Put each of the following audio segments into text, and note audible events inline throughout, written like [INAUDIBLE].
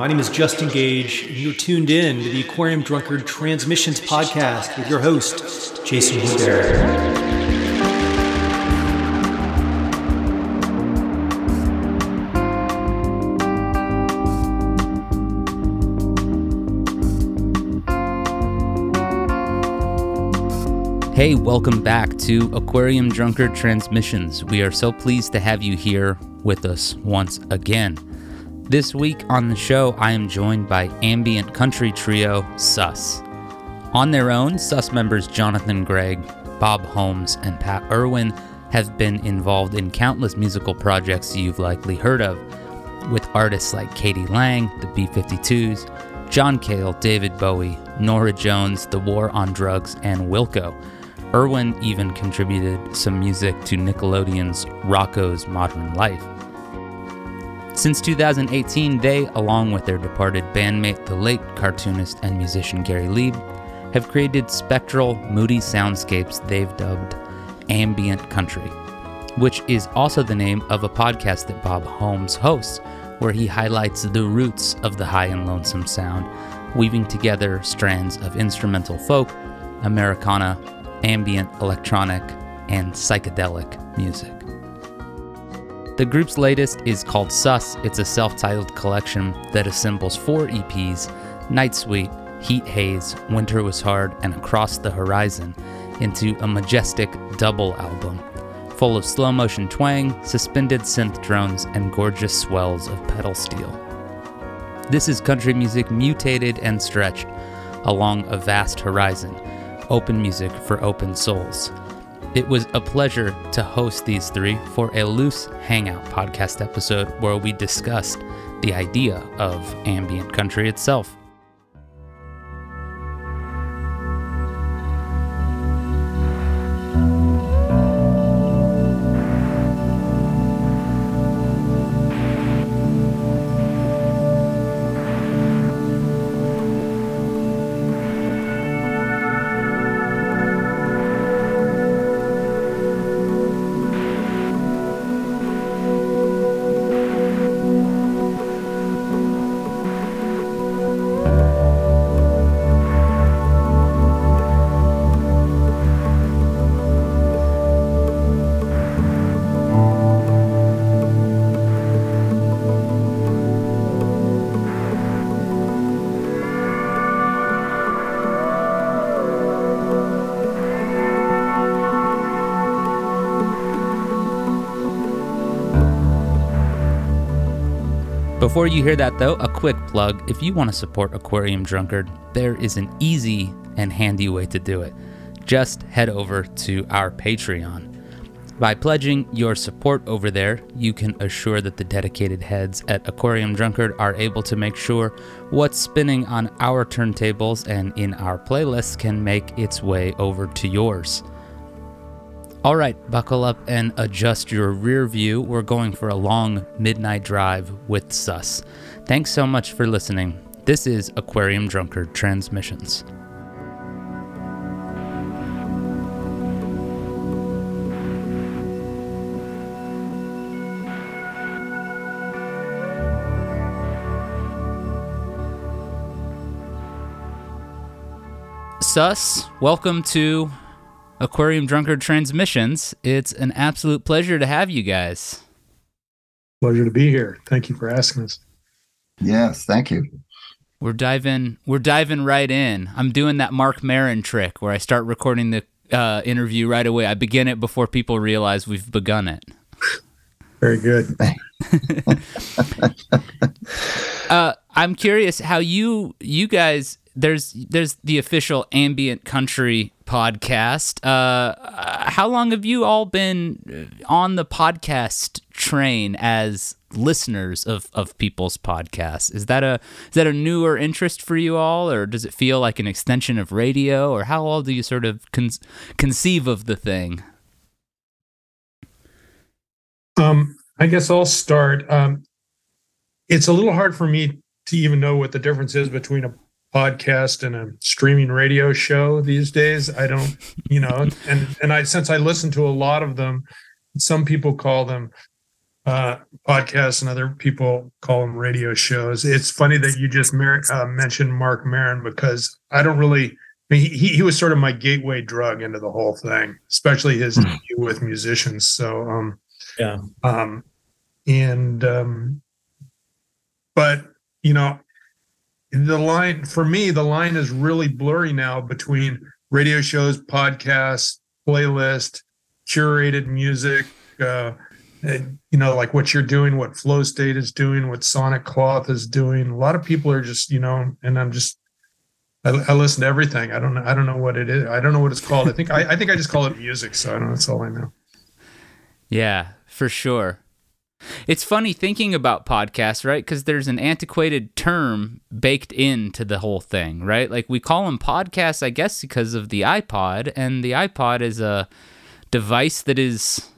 My name is Justin Gage, and you're tuned in to the Aquarium Drunkard Transmissions podcast with your host, Jason Woodbury. Hey, welcome back to Aquarium Drunkard Transmissions. We are so pleased to have you here with us once again. This week on the show, I am joined by ambient country trio Suss. On their own, Suss members Jonathan Gregg, Bob Holmes, and Pat Irwin have been involved in countless musical projects you've likely heard of, with artists like k.d. lang, the B 52s, John Cale, David Bowie, Norah Jones, The War on Drugs, and Wilco. Irwin even contributed some music to Nickelodeon's Rocko's Modern Life. Since 2018, they, along with their departed bandmate, the late cartoonist and musician Gary Lieb, have created spectral, moody soundscapes they've dubbed ambient country, which is also the name of a podcast that Bob Holmes hosts, where he highlights the roots of the high and lonesome sound, weaving together strands of instrumental folk, Americana, ambient, electronic, and psychedelic music. The group's latest is called Suss. It's a self titled collection that assembles four EPs Night Suite, Heat Haze, Winter Was Hard, and Across the Horizon into a majestic double album full of slow motion twang, suspended synth drones, and gorgeous swells of pedal steel. This is country music mutated and stretched along a vast horizon open music for open souls. It was a pleasure to host these three for a loose hangout podcast episode where we discussed the idea of ambient country itself. Before you hear that, though, a quick plug. If you want to support Aquarium Drunkard, there is an easy and handy way to do it. Just head over to our Patreon. By pledging your support over there, you can assure that the dedicated heads at Aquarium Drunkard are able to make sure what's spinning on our turntables and in our playlists can make its way over to yours. All right, buckle up and adjust your rear view. We're going for a long midnight drive with Suss. Thanks so much for listening. This is Aquarium Drunkard Transmissions. Suss, welcome to Aquarium Drunkard Transmissions. It's an absolute pleasure to have you guys. Pleasure to be here. Thank you for asking us. Yes, thank you. We're diving we're diving right in. I'm doing that Mark Maron trick where I start recording the uh, interview right away. I begin it before people realize we've begun it. Very good. [LAUGHS] [LAUGHS] uh, I'm curious how you you guys there's there's the official ambient country podcast. Uh, how long have you all been on the podcast train as listeners of, of people's podcasts? Is that a is that a newer interest for you all, or does it feel like an extension of radio, or how all do you sort of con- conceive of the thing? Um, I guess I'll start. Um, it's a little hard for me to even know what the difference is between a podcast and a streaming radio show these days. I don't, you know, and and I since I listen to a lot of them, some people call them uh, podcasts and other people call them radio shows. It's funny that you just mer- uh, mentioned Mark Maron because I don't really. I mean, he he was sort of my gateway drug into the whole thing, especially his Hmm. with musicians. So, um, Yeah. um, and um, but you know, the line for me, the line is really blurry now between radio shows, podcasts, playlist, curated music. Uh, you know, like what you're doing, what Flow State is doing, what Sonic Cloth is doing. A lot of people are just, you know, and I'm just, I, I listen to everything. I don't know. I don't know what it is. I don't know what it's called. I think I, I think I just call it music. So I don't know. That's all I know. Yeah, for sure. It's funny thinking about podcasts, right? Because there's an antiquated term baked into the whole thing, right? Like we call them podcasts, I guess, because of the iPod, and the iPod is a device that is,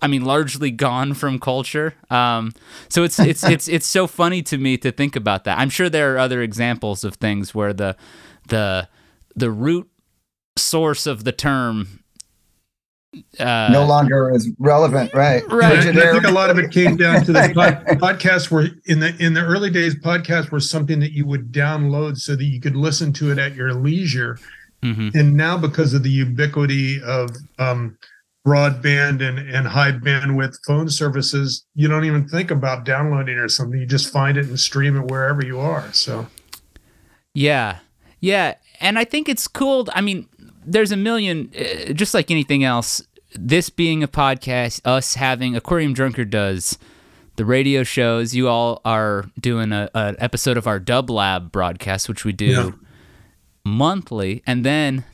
I mean, largely gone from culture. Um, so it's it's [LAUGHS] it's it's so funny to me to think about that. I'm sure there are other examples of things where the the the root source of the term uh, no longer is relevant, right? [LAUGHS] Right. And I, and I think a lot of it came down to the pod, [LAUGHS] podcasts were in the in the early days. Podcasts were something that you would download so that you could listen to it at your leisure. mhm. And now, because of the ubiquity of um, broadband and and high bandwidth phone services, you don't even think about downloading or something. You just find it and stream it wherever you are. So Yeah. Yeah. And I think it's cool. I mean, there's a million, uh, just like anything else, this being a podcast, us having Aquarium Drunkard does the radio shows. You all are doing a, an episode of our Dub Lab broadcast, which we do Yeah. monthly. And then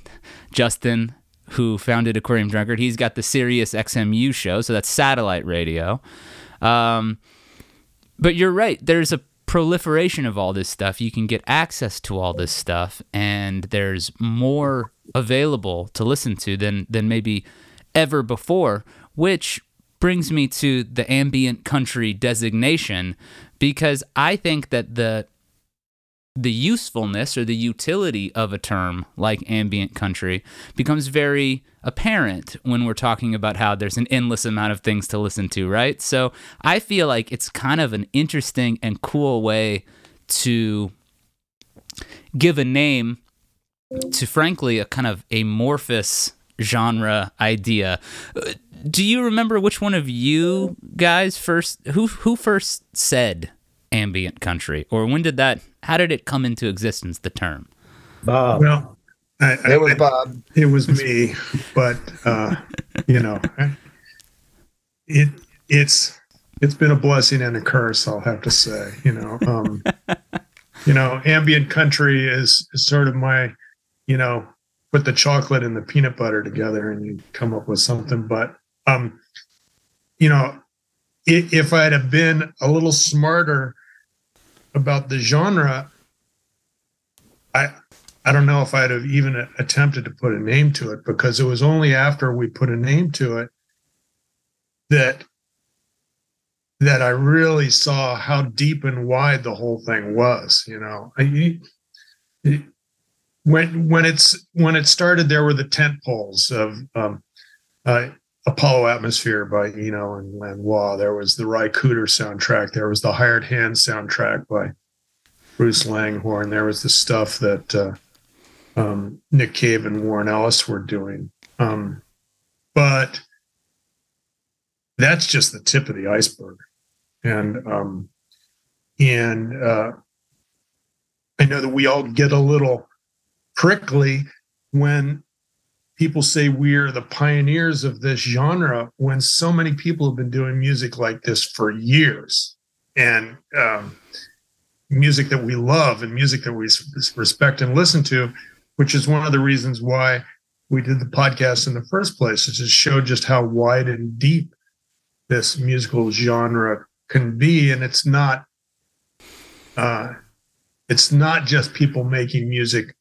Justin, who founded Aquarium Drunkard, he's got the Sirius XMU show. So that's satellite radio. Um, but you're right. There's a proliferation of all this stuff. You can get access to all this stuff, and there's more available to listen to than than maybe ever before. Which brings me to the ambient country designation, because I think that the the usefulness or the utility of a term like ambient country becomes very apparent when we're talking about how there's an endless amount of things to listen to, right? So I feel like it's kind of an interesting and cool way to give a name to, frankly, a kind of amorphous genre idea. Uh, Do you remember which one of you guys first who who first said ambient country, or when did that? How did it come into existence? The term. Bob. well, I, I, It was Bob. it was me, but uh, you know, it it's it's been a blessing and a curse. I'll have to say, you know, um, [LAUGHS] you know, ambient country is, is sort of my, you know, put the chocolate and the peanut butter together and you come up with something. But um, you know, if, if I'd have been a little smarter about the genre, I I don't know if I'd have even attempted to put a name to it because it was only after we put a name to it that that I really saw how deep and wide the whole thing was. You know, I, it, when when it's when it started, there were the tent poles of um, uh, Apollo Atmosphere by Eno and Lanois. There was the Ry Cooder soundtrack. There was the Hired Hand soundtrack by Bruce Langhorne. There was the stuff that uh, um, Nick Cave and Warren Ellis were doing. Um, but that's just the tip of the iceberg. And um, and uh, I know that we all get a little prickly when people say we're the pioneers of this genre when so many people have been doing music like this for years. And um, music that we love and music that we respect and listen to which is one of the reasons why we did the podcast in the first place is to show just how wide and deep this musical genre can be. And it's not uh, it's not just people making music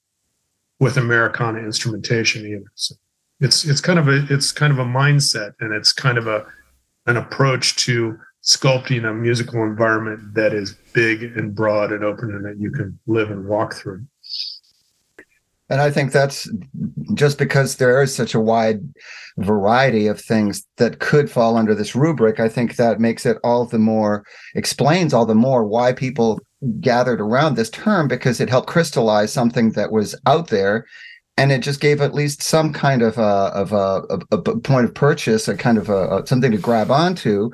with Americana instrumentation either. So it's it's kind of a it's kind of a mindset and it's kind of a an approach to sculpting a musical environment that is big and broad and open and that you can live and walk through. And I think that's just because there is such a wide variety of things that could fall under this rubric. I think that makes it all the more, explains all the more why people gathered around this term because it helped crystallize something that was out there. And it just gave at least some kind of a, of a, a, a point of purchase, a kind of a, something to grab onto.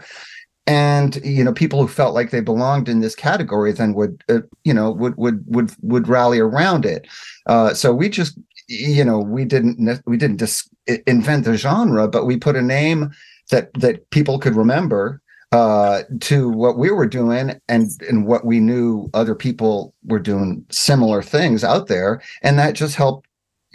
And you know people who felt like they belonged in this category then would uh, you know would would would would rally around it. Uh, so we just you know we didn't we didn't just invent the genre but we put a name that that people could remember uh, to what we were doing and and what we knew other people were doing similar things out there. And that just helped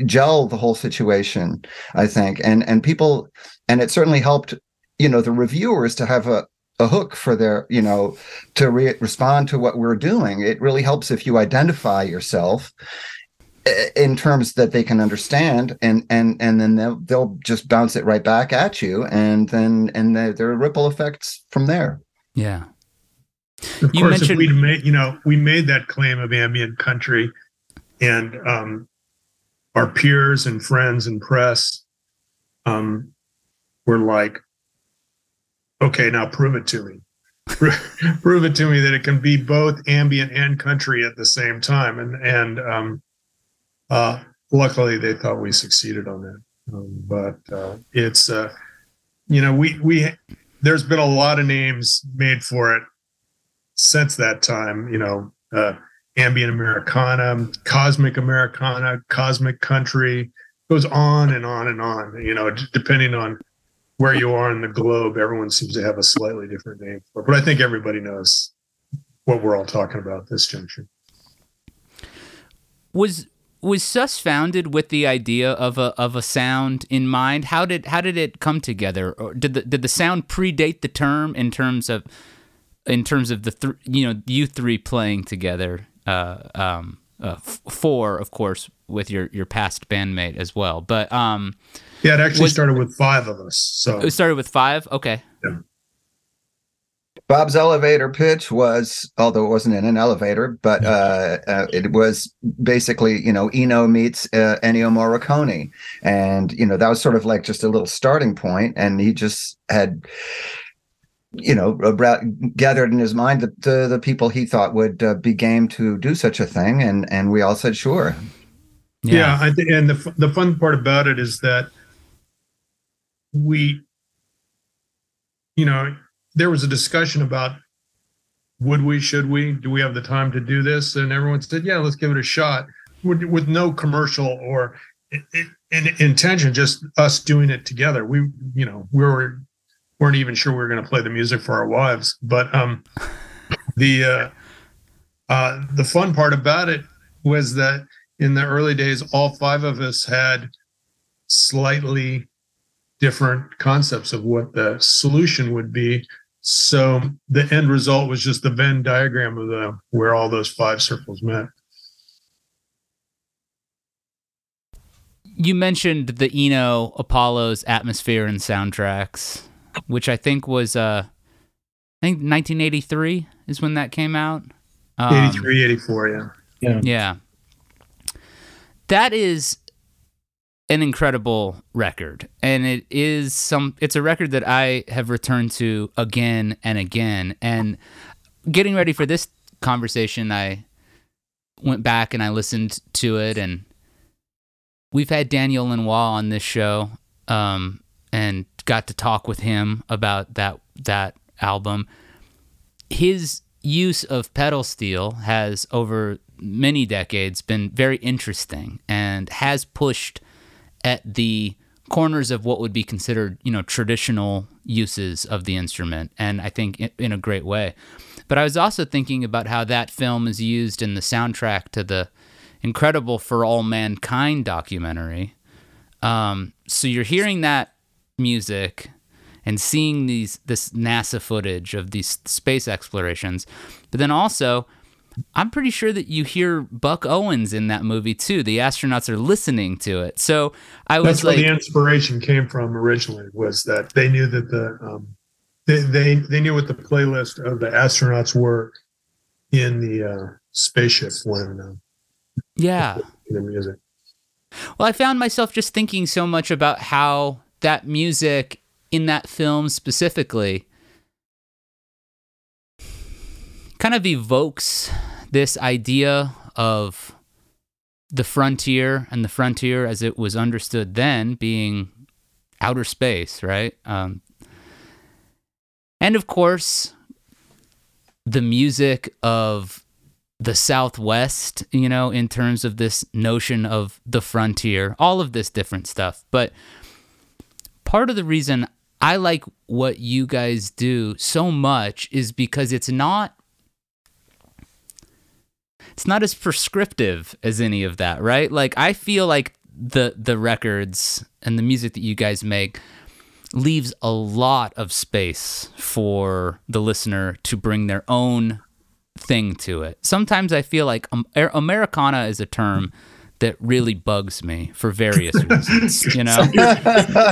gel the whole situation i think. And and people and it certainly helped you know the reviewers to have a a hook for their you know to re- respond to what we're doing. It really helps if you identify yourself in terms that they can understand and and and then they'll they'll just bounce it right back at you and then and there, there are ripple effects from there yeah of you course if we made you know we made that claim of ambient country and um our peers and friends and press um were like okay, now prove it to me. [LAUGHS] prove it to me that it can be both ambient and country at the same time. And and um, uh, luckily, they thought we succeeded on that. Um, but uh, it's uh, you know we we there's been a lot of names made for it since that time. You know, uh, ambient Americana, cosmic Americana, cosmic country goes on and on and on. You know, depending on where you are in the globe, everyone seems to have a slightly different name for it. But I think everybody knows what we're all talking about this junction. Was was Suss founded with the idea of a of a sound in mind? How did how did it come together? Or did the did the sound predate the term in terms of in terms of the th- you know you three playing together? Uh, um, uh, f- four, of course, with your your past bandmate as well. But um, yeah, it actually was, started with five of us. So it started with five. Okay. Yeah. Bob's elevator pitch was, although it wasn't in an elevator, but uh, uh, it was basically, you know, Eno meets uh, Ennio Morricone, and you know that was sort of like just a little starting point, and he just had, you know, gathered in his mind the, the, the people he thought would uh, be game to do such a thing, and and we all said sure. Yeah, yeah I think, and the the fun part about it is that we, you know, there was a discussion about would we, should we, do we have the time to do this? And everyone said, yeah, let's give it a shot with, with no commercial or in, intention, just us doing it together. We, you know, we were, weren't even sure we were going to play the music for our wives, but um, the, uh, uh, the fun part about it was that in the early days, all five of us had slightly different concepts of what the solution would be. So the end result was just the Venn diagram of the where all those five circles met. You mentioned the Eno Apollo's atmosphere and soundtracks, which I think was uh I think 1983 is when that came out. Um, 83, 84, yeah. Yeah. Yeah. That is an incredible record. And it is some it's a record that I have returned to again and again. And getting ready for this conversation I went back and I listened to it. And we've had Daniel Lanois on this show um, and got to talk with him about that that album. His use of pedal steel has over many decades been very interesting and has pushed at the corners of what would be considered, you know, traditional uses of the instrument, and I think in a great way. But I was also thinking about how that film is used in the soundtrack to the incredible For All Mankind documentary. Um, so you're hearing that music and seeing these this NASA footage of these space explorations, but then also I'm pretty sure that you hear Buck Owens in that movie too. The astronauts are listening to it. So I was That's like, where the inspiration came from originally was that they knew that the um, they, they they knew what the playlist of the astronauts were in the uh, spaceship when uh, yeah the music. Well, I found myself just thinking so much about how that music in that film specifically kind of evokes this idea of the frontier and the frontier as it was understood then being outer space, right? Um, and of course, the music of the Southwest, you know, in terms of this notion of the frontier, all of this different stuff. But part of the reason I like what you guys do so much is because it's not it's not as prescriptive as any of that, right? Like I feel like the the records and the music that you guys make leaves a lot of space for the listener to bring their own thing to it. Sometimes I feel like um, Americana is a term that really bugs me for various [LAUGHS] reasons. You know,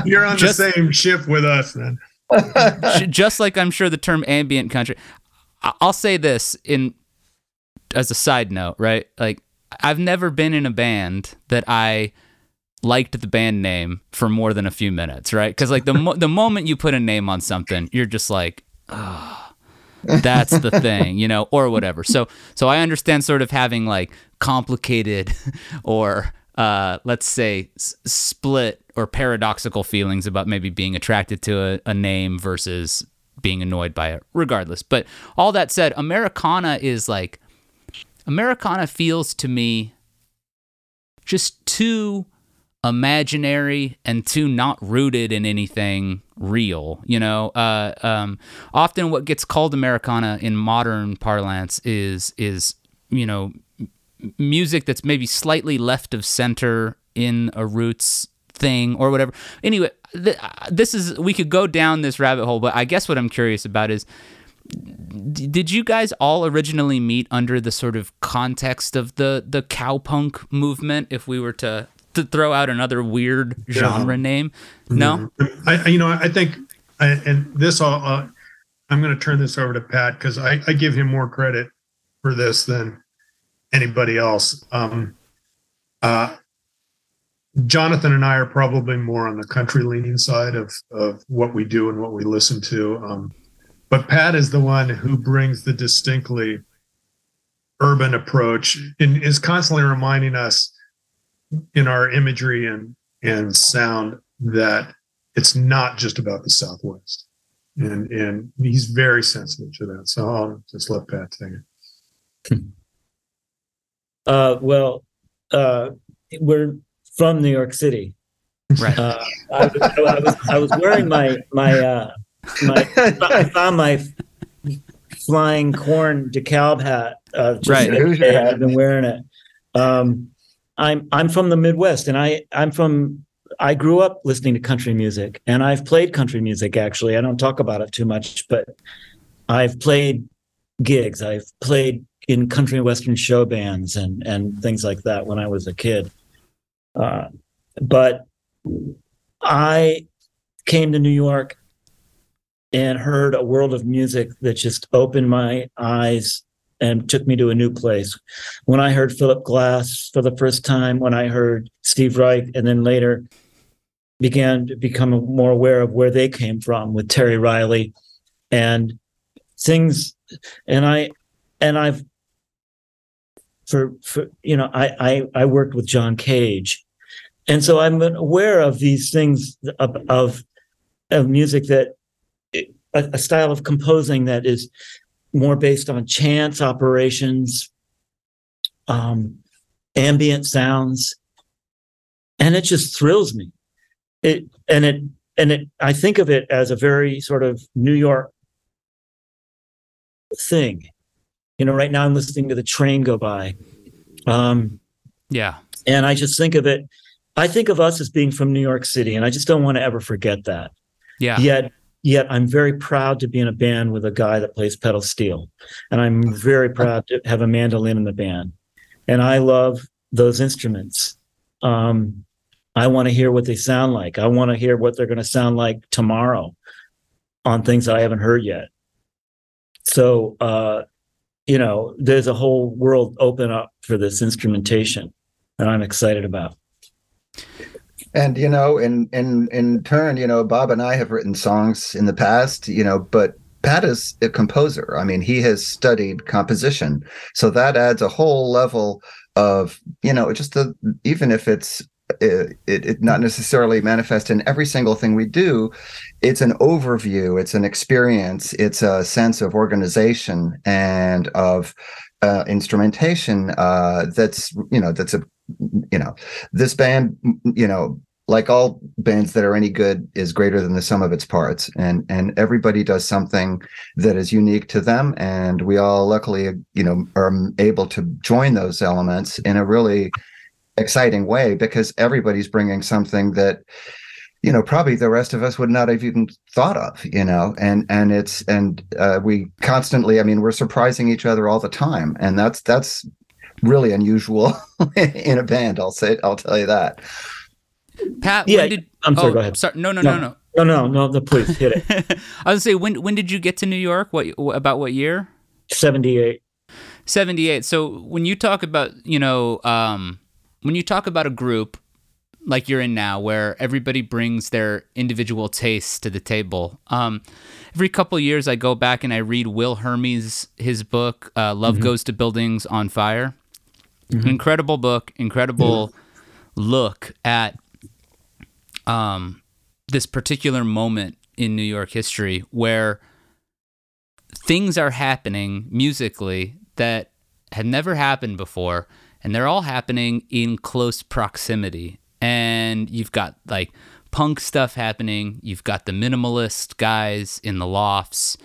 you're on just, the same ship with us, then. just like I'm sure the term ambient country. I'll say this in as a side note, right? Like I've never been in a band that I liked the band name for more than a few minutes, right? Because like the mo- the moment you put a name on something, you're just like, oh, that's the thing, you know, or whatever. So so I understand sort of having like complicated [LAUGHS] or uh, let's say s- split or paradoxical feelings about maybe being attracted to a, a name versus being annoyed by it, regardless. But all that said, Americana is like Americana feels to me just too imaginary and too not rooted in anything real. You know, uh, um, often what gets called Americana in modern parlance is is you know music that's maybe slightly left of center in a roots thing or whatever. Anyway, th- this is we could go down this rabbit hole, but I guess what I'm curious about is did you guys all originally meet under the sort of context of the the cowpunk movement if we were to to throw out another weird genre yeah. name no? I, you know i think I, and this all uh, i'm going to turn this over to pat because I, I give him more credit for this than anybody else. Um uh jonathan and i are probably more on the country leaning side of of what we do and what we listen to. Um but Pat is the one who brings the distinctly urban approach and is constantly reminding us in our imagery and and sound that it's not just about the Southwest. And and he's very sensitive to that. So I'll just let Pat take it. [LAUGHS] Uh, well, uh, we're from New York City. Right. Uh, I, was, I, was, I was wearing my my uh, my, [LAUGHS] I found my flying corn DeKalb hat. Uh, just right, I've been wearing it. Um, I'm I'm from the Midwest, and I I'm from. I grew up listening to country music, and I've played country music. Actually, I don't talk about it too much, but I've played gigs. I've played in country and western show bands and and things like that when I was a kid. Uh, but I came to New York and heard a world of music that just opened my eyes and took me to a new place. When I heard Philip Glass for the first time, when I heard Steve Reich, and then later began to become more aware of where they came from with Terry Riley and things, and I, and I've, for, for you know, I, I, I worked with John Cage. And so I'm aware of these things of, of, of music that a, a style of composing that is more based on chance operations, um, ambient sounds, and it just thrills me. It and it and it. I think of it as a very sort of New York thing. You know, right now I'm listening to the train go by. Um, yeah, and I just think of it. I think of us as being from New York City, and I just don't want to ever forget that. Yeah. Yet yet I'm very proud to be in a band with a guy that plays pedal steel. And I'm very proud to have a mandolin in the band. And I love those instruments. Um, I want to hear what they sound like. I want to hear what they're going to sound like tomorrow on things that I haven't heard yet. So, uh, you know, there's a whole world open up for this instrumentation that I'm excited about. And you know, in in in turn, you know, Bob and I have written songs in the past, you know, but Pat is a composer. I mean, he has studied composition, so that adds a whole level of you know, just the even if it's it, it, it, not necessarily manifest in every single thing we do it's an overview it's an experience it's a sense of organization and of uh, instrumentation uh, that's you know that's a you know this band you know like all bands that are any good is greater than the sum of its parts. And and everybody does something that is unique to them. And we all luckily you know are able to join those elements in a really exciting way because everybody's bringing something that you know probably the rest of us would not have even thought of you know? And and it's and uh, we constantly i mean we're surprising each other all the time. And that's that's really unusual [LAUGHS] in a band i'll say i'll tell you that pat yeah did, i'm sorry oh, go ahead. sorry, no no no. no no. No no, no please hit it. [LAUGHS] I was gonna say when when did you get to new york? What about what year? 78 78 so when you talk about you know um when you talk about a group like you're in now, where everybody brings their individual tastes to the table. Um, every couple years, I go back and I read Will Hermes' his book, uh, "Love mm-hmm. Goes to Buildings on Fire." Mm-hmm. Incredible book, incredible look at um, this particular moment in New York history where things are happening musically that had never happened before, and they're all happening in close proximity and you've got like punk stuff happening. You've got the minimalist guys in the lofts.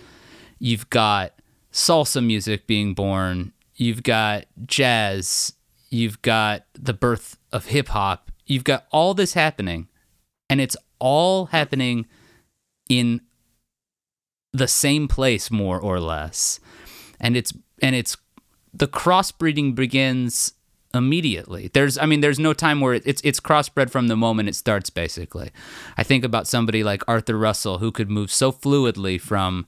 You've got salsa music being born. You've got jazz. You've got the birth of hip hop. You've got all this happening, and it's all happening in the same place, more or less. And it's and it's the crossbreeding begins immediately. There's, I mean, there's no time where it's it's crossbred from the moment it starts. Basically, I think about somebody like Arthur Russell who could move so fluidly from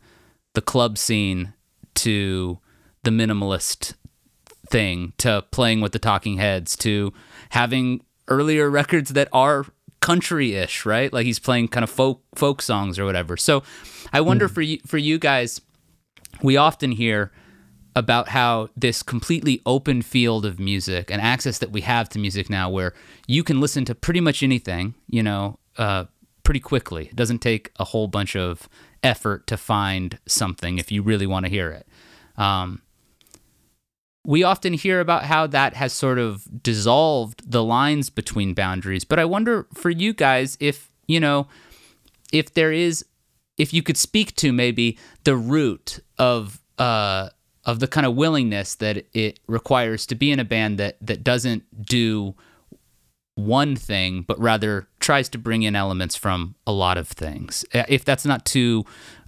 the club scene to the minimalist thing to playing with the Talking Heads to having earlier records that are country-ish, right? Like he's playing kind of folk folk songs or whatever. So, I wonder mm. for you for you guys, we often hear about how this completely open field of music and access that we have to music now, where you can listen to pretty much anything, you know, uh, pretty quickly. It doesn't take a whole bunch of effort to find something if you really want to hear it. Um, we often hear about how that has sort of dissolved the lines between boundaries, but I wonder for you guys if, you know, if there is, if you could speak to maybe the root of, uh, of the kind of willingness that it requires to be in a band that that doesn't do one thing but rather tries to bring in elements from a lot of things if that's not too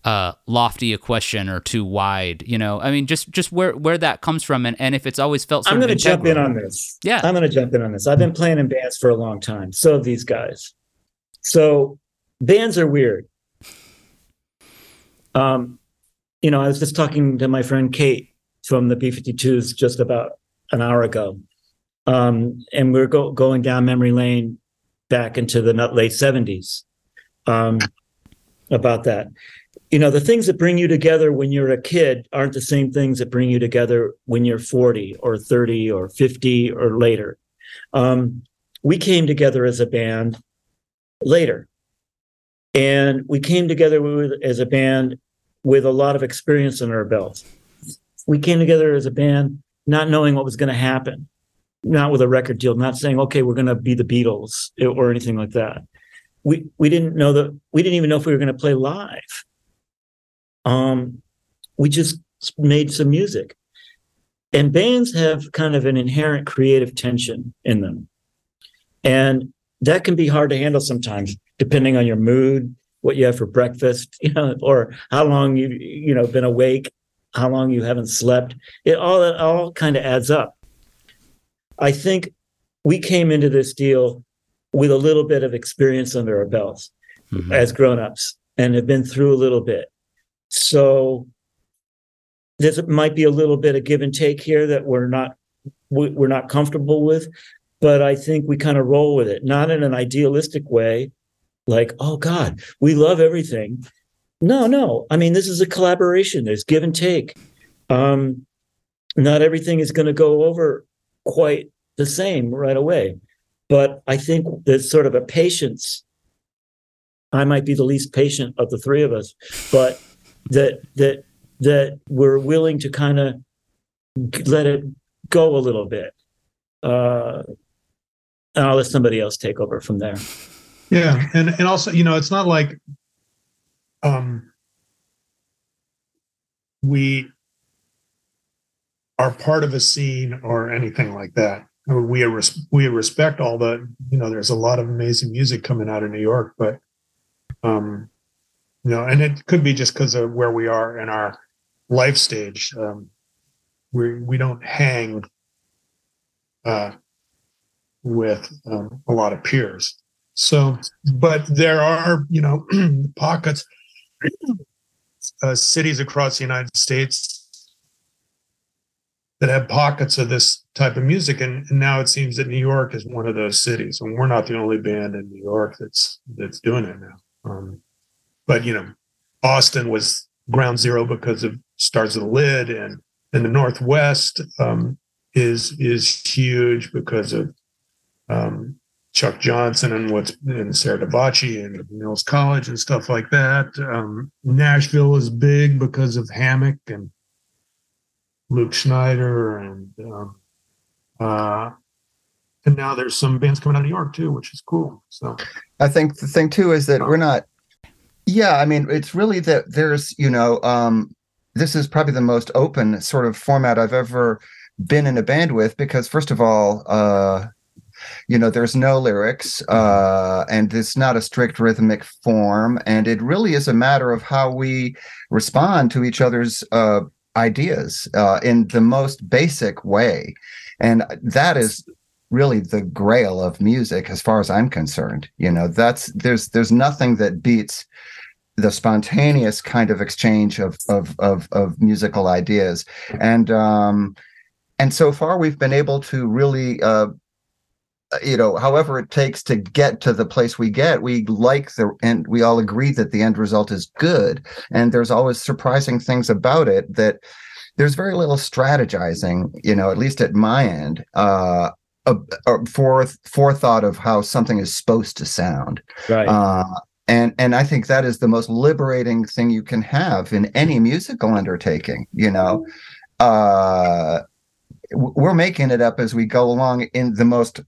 uh, lofty a question or too wide you know? I mean just just where where that comes from and, and if it's always felt so i'm going to jump in on this. Yeah. I'm going to jump in on this. I've been playing in bands for a long time. So have these guys. So bands are weird. Um you know i was just talking to my friend kate from the B-52s just about an hour ago. Um, and we're go- going down memory lane back into the late 70s um, about that. You know, the things that bring you together when you're a kid aren't the same things that bring you together when you're 40 or 30 or 50 or later. Um, we came together as a band later. And we came together with, as a band with a lot of experience in our belts we came together as a band, not knowing what was going to happen, not with a record deal, not saying, okay, we're going to be the Beatles or anything like that. We we didn't know that we didn't even know if we were going to play live. Um, we just made some music, and bands have kind of an inherent creative tension in them, and that can be hard to handle sometimes, depending on your mood, what you have for breakfast, [LAUGHS] you know, or how long you you know been awake how long you haven't slept. It all it all kind of adds up. I think we came into this deal with a little bit of experience under our belts mm-hmm. as grown-ups and have been through a little bit. So there might be a little bit of give and take here that we're not we're not comfortable with, but I think we kind of roll with it, not in an idealistic way, like, oh God, we love everything. No, no. I mean, this is a collaboration. There's give and take. Um, not everything is going to go over quite the same right away. But I think there's sort of a patience. I might be the least patient of the three of us, but that that that we're willing to kind of let it go a little bit. Uh, and I'll let somebody else take over from there. Yeah, and and also, you know, it's not like um we are part of a scene or anything like that. We res- we respect all the, you know, there's a lot of amazing music coming out of New York, but um you know, and it could be just because of where we are in our life stage. Um we we don't hang uh with um, a lot of peers. So, but there are, you know, [CLEARS THROAT] pockets, uh, cities across the United States that have pockets of this type of music, and, and, now it seems that New York is one of those cities, and we're not the only band in New York that's that's doing it now. Um, but you know, Austin was ground zero because of Stars of the Lid, and in the Northwest um, is is huge because of um, Chuck Johnson and what's in Sarah Davachi and Mills College and stuff like that. Um, Nashville is big because of Hammock and Luke Schneider and um, uh, and now there's some bands coming out of New York too, which is cool. So I think the thing too is that we're not. Yeah, I mean, it's really that there's you know um, this is probably the most open sort of format I've ever been in a band with because first of all uh, you know there's no lyrics uh, and it's not a strict rhythmic form and it really is a matter of how we respond to each other's uh, ideas uh, in the most basic way and that is really the grail of music as far as i'm concerned you know that's there's there's nothing that beats the spontaneous kind of exchange of of of, of musical ideas. And um and so far we've been able to really uh, you know however it takes to get to the place we get we like the and we all agree that the end result is good. And there's always surprising things about it that there's very little strategizing you know at least at my end uh, uh for forethought of how something is supposed to sound. Right. Uh, and and i think that is the most liberating thing you can have in any musical undertaking you know? Uh we're making it up as we go along in the most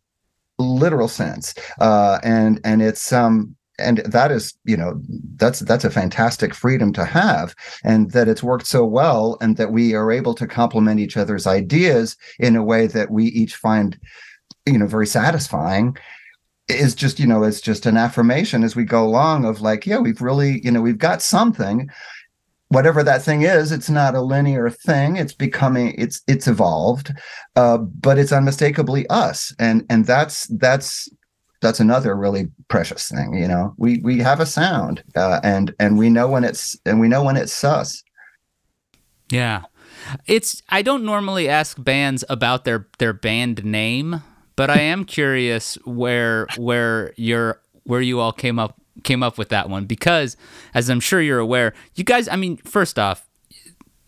literal sense. Uh, and and it's um and that is you know that's that's a fantastic freedom to have and that it's worked so well and that we are able to complement each other's ideas in a way that we each find you know very satisfying is just you know it's just an affirmation as we go along of like yeah we've really you know we've got something. Whatever that thing is it's not a linear thing. It's becoming it's it's evolved uh, but it's unmistakably us. And and that's that's that's another really precious thing you know? We we have a sound uh, and and we know when it's and we know when it's sus. Yeah. It's i don't normally ask bands about their their band name but i am curious where where your where you all came up came up with that one. Because, as I'm sure you're aware, you guys, I mean, first off,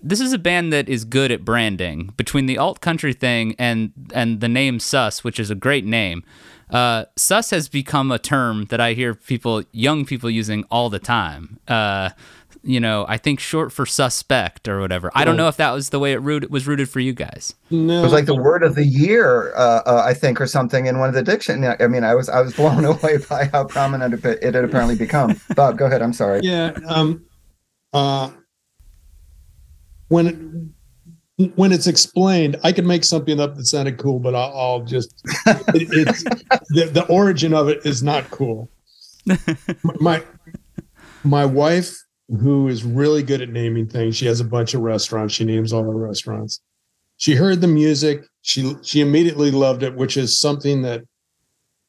this is a band that is good at branding. Between the alt country thing and and the name sus which is a great name uh, sus has become a term that i hear people young people using all the time. Uh, you know, I think short for suspect or whatever. I don't know if that was the way it rooted, was rooted for you guys. No. It was like the word of the year, uh, uh, I think, or something in one of the dictionary. I mean, I was I was blown [LAUGHS] away by how prominent it, it had apparently become. [LAUGHS] Bob, go ahead. I'm sorry. Yeah. Um, uh, when when it's explained, I could make something up that sounded cool, but I'll, I'll just it, it's [LAUGHS] the, the origin of it is not cool. My my wife who is really good at naming things. She has a bunch of restaurants. She names all the restaurants. She heard the music. She she immediately loved it, which is something that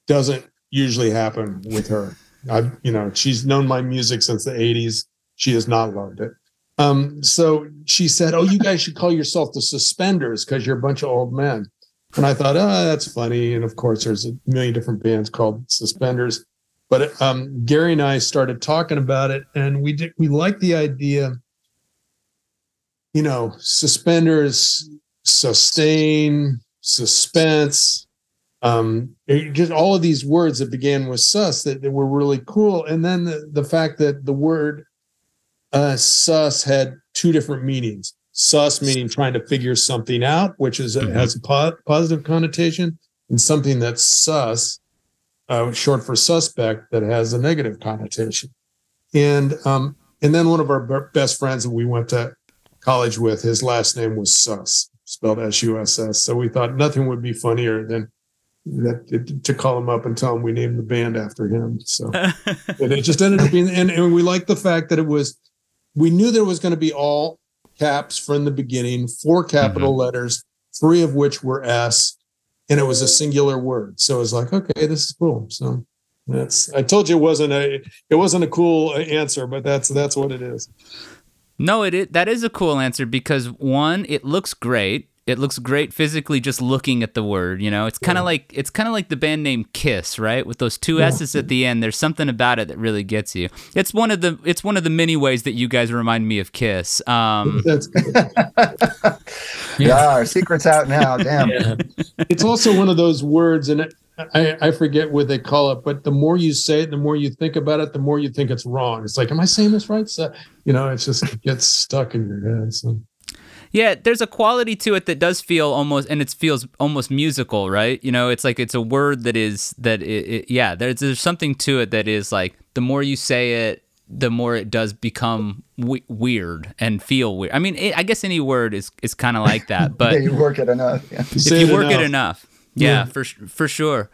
doesn't usually happen with her. I you know she's known my music since the '80s. She has not loved it. Um, so she said, "Oh, you guys should call yourself the Suspenders because you're a bunch of old men." And I thought, oh, that's funny. And of course, there's a million different bands called Suspenders. But um, Gary and I started talking about it, and we did, we liked the idea. You know, suspenders, sustain, suspense, um, just all of these words that began with sus that, that were really cool. And then the, the fact that the word uh, sus had two different meanings. Sus meaning trying to figure something out, which is mm-hmm. has a po- positive connotation, and something that's sus, uh, short for suspect, that has a negative connotation. And um, and then one of our best friends that we went to college with, his last name was Suss, spelled S-U-S-S. So we thought nothing would be funnier than that to call him up and tell him we named the band after him. So [LAUGHS] it just ended up being, and, and we liked the fact that it was, we knew there was going to be all caps from the beginning, four capital mm-hmm. letters, three of which were S, and it was a singular word. So it was like, okay, this is cool. So that's, I told you it wasn't a, it wasn't a cool uh, answer, but that's, that's what it is. No, it, it that is a cool answer because one, it looks great it looks great physically just looking at the word you know it's kind of yeah. like it's kind of like the band name kiss right with those two s's at the end there's something about it that really gets you it's one of the it's one of the many ways that you guys remind me of kiss um [LAUGHS] [LAUGHS] yeah our secret's out now damn yeah. it's also one of those words and it, I, I forget what they call it, but the more you say it, the more you think about it, the more you think it's wrong. It's like, am I saying this right? So, you know, it's just it gets stuck in your head. So yeah, there's a quality to it that does feel almost, and it feels almost musical, right? You know, it's like it's a word that is that it, it, yeah. There's there's something to it that is like the more you say it, the more it does become w- weird and feel weird. I mean, it, I guess any word is is kind of like that, [LAUGHS] but yeah, you work it enough. Yeah. If you work enough. it enough. Yeah, yeah, for for sure.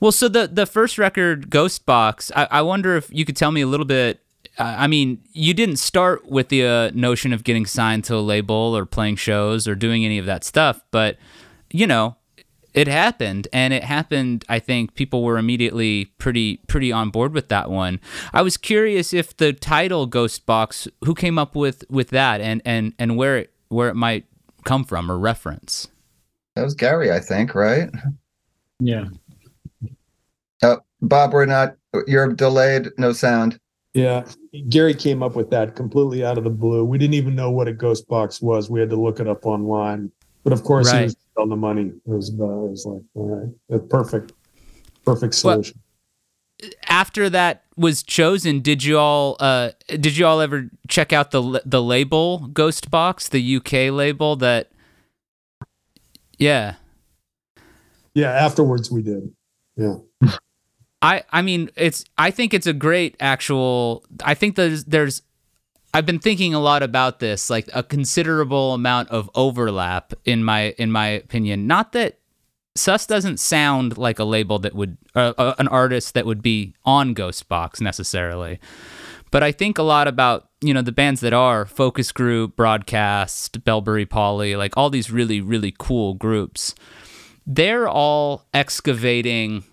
Well, so the the first record, Ghost Box, I, I wonder if you could tell me a little bit I mean, you didn't start with the uh, notion of getting signed to a label or playing shows or doing any of that stuff, but you know, it happened, and it happened. I think people were immediately pretty pretty on board with that one. I was curious if the title Ghost Box, who came up with with that, and and and where it where it might come from or reference. That was Gary, I think, right? Yeah. Oh, Bob, we're not. You're delayed. No sound. Yeah, Gary came up with that completely out of the blue. We didn't even know what a ghost box was. We had to look it up online. But of course, right. he was on the money. It was, uh, it was like, all right, perfect, perfect solution. Well, after that was chosen, did you all uh, did you all ever check out the the label Ghost Box, the UK label that? Yeah. Yeah. Afterwards, we did. Yeah. I I mean it's I think it's a great actual I think there's there's I've been thinking a lot about this like a considerable amount of overlap in my in my opinion not that Suss doesn't sound like a label that would uh, uh, an artist that would be on Ghost Box necessarily but I think a lot about you know the bands that are Focus Group, Broadcast, Belbury Poly, like all these really really cool groups. They're all excavating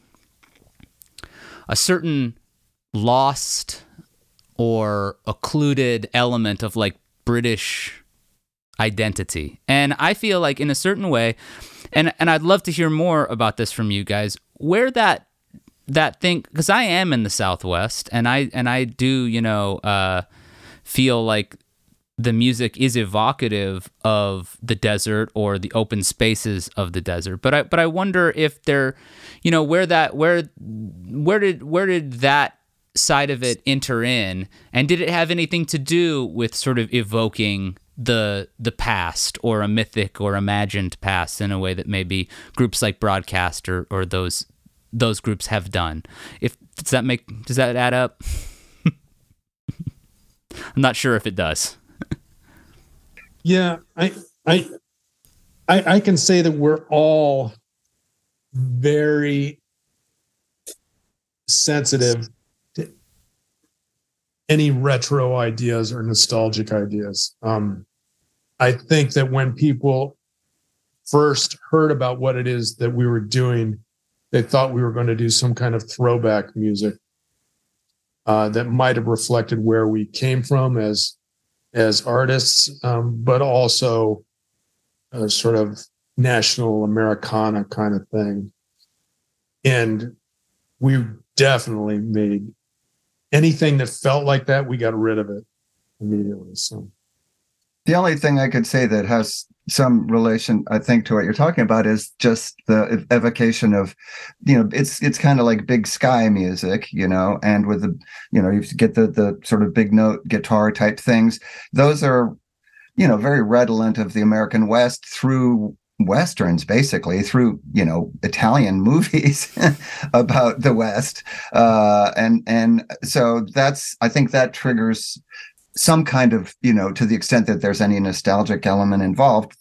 a certain lost or occluded element of like British identity. And I feel like in a certain way, and and I'd love to hear more about this from you guys, where that that thing because I am in the Southwest and I and I do, you know, uh, feel like the music is evocative of the desert or the open spaces of the desert. But I but I wonder if there, you know, where that where where did where did that side of it enter in, and did it have anything to do with sort of evoking the the past or a mythic or imagined past in a way that maybe groups like Broadcast or, or those those groups have done? If does that make does that add up? [LAUGHS] I'm not sure if it does. Yeah, I, I, I, I can say that we're all very sensitive to any retro ideas or nostalgic ideas. Um, I think that when people first heard about what it is that we were doing, they thought we were going to do some kind of throwback music uh, that might have reflected where we came from as as artists, um, but also uh, sort of national Americana kind of thing. And we definitely made anything that felt like that, we got rid of it immediately. So the only thing I could say that has some relation, I think, to what you're talking about is just the evocation of, you know, it's it's kind of like big sky music, you know, and with the, you know, you get the the sort of big note guitar type things. Those are, you know, very redolent of the American West through westerns basically through you know italian [LAUGHS] movies [LAUGHS] about the west uh and and so that's i think that triggers some kind of you know to the extent that there's any nostalgic element involved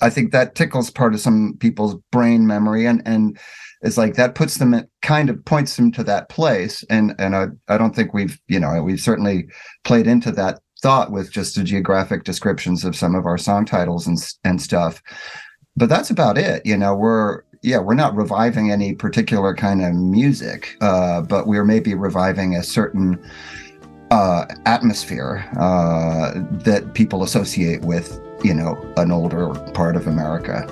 i think that tickles part of some people's brain memory and and it's like that puts them at kind of points them to that place and and i i don't think we've you know we've certainly played into that thought with just the geographic descriptions of some of our song titles and and stuff but that's about it. You know, we're yeah, we're not reviving any particular kind of music, uh, but we're maybe reviving a certain uh, atmosphere uh, that people associate with, you know, an older part of America.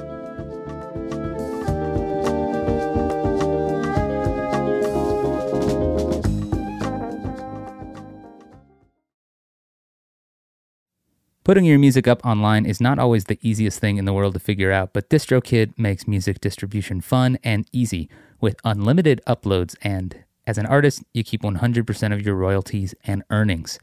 Putting your music up online is not always the easiest thing in the world to figure out, but DistroKid makes music distribution fun and easy with unlimited uploads, and as an artist, you keep 100% of your royalties and earnings.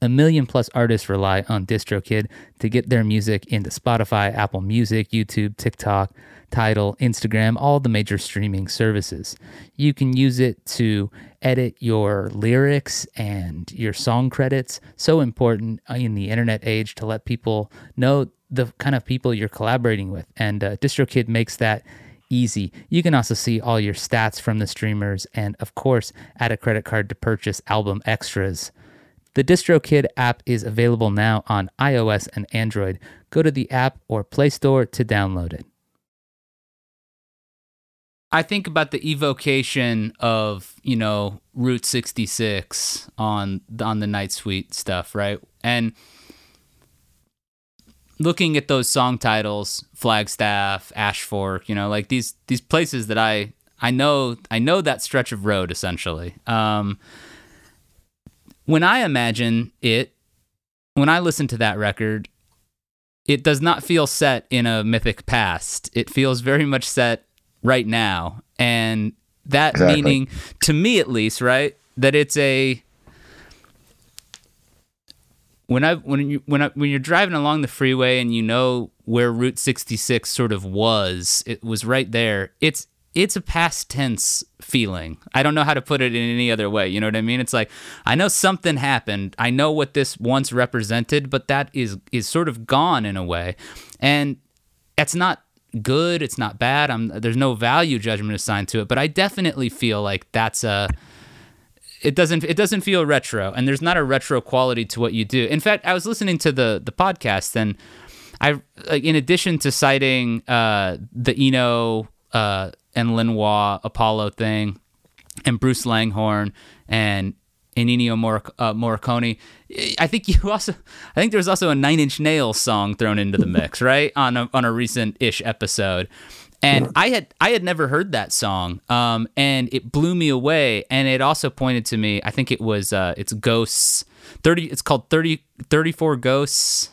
A million plus artists rely on DistroKid to get their music into Spotify, Apple Music, YouTube, TikTok, Tidal, Instagram, all the major streaming services. You can use it to edit your lyrics and your song credits. So important in the internet age to let people know the kind of people you're collaborating with. And uh, DistroKid makes that easy. You can also see all your stats from the streamers and, of course, add a credit card to purchase album extras. The DistroKid app is available now on iOS and Android. Go to the app or Play Store to download it. I think about the evocation of you know Route 66 on on the Night Suite stuff, right? And looking at those song titles, Flagstaff, Ashfork, you know, like these these places that I I know I know that stretch of road essentially. Um, when I imagine it, when I listen to that record, it does not feel set in a mythic past. It feels very much set right now. And that exactly. meaning, to me at least, right, that it's a when I when you when I, when you're driving along the freeway and you know where Route 66 sort of was, it was right there. It's it's a past tense feeling. I don't know how to put it in any other way. You know what I mean? It's like I know something happened. I know what this once represented, but that is is sort of gone in a way, and it's not good. It's not bad. I'm, there's no value judgment assigned to it, but I definitely feel like that's a. It doesn't. It doesn't feel retro, and there's not a retro quality to what you do. In fact, I was listening to the the podcast, and I, like, in addition to citing uh, the Eno uh, and Lanois Apollo thing, and Bruce Langhorne and Ennio uh, Morricone. I think you also, I think there was also a Nine Inch Nails song thrown into the mix, right on a on a recent ish episode, and I had I had never heard that song, um, and it blew me away, and it also pointed to me. I think it was uh, it's Ghosts thirty. It's called 30, 34 Ghosts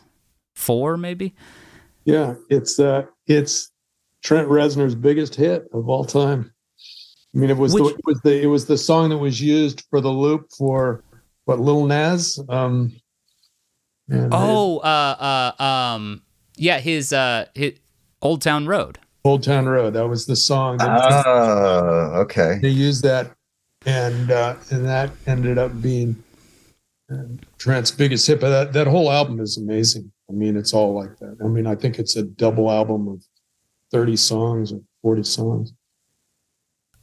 four maybe. Yeah, it's uh, it's Trent Reznor's biggest hit of all time. I mean, it was Which, the, it was the it was the song that was used for the loop for what Lil Nas. Um, oh, uh, uh, um, yeah, his uh, his Old Town Road. Old Town Road. That was the song. That oh, okay. They used that, and uh, and that ended up being uh, Trent's biggest hit. But that that whole album is amazing. I mean, it's all like that. I mean, I think it's a double album of thirty songs or forty songs.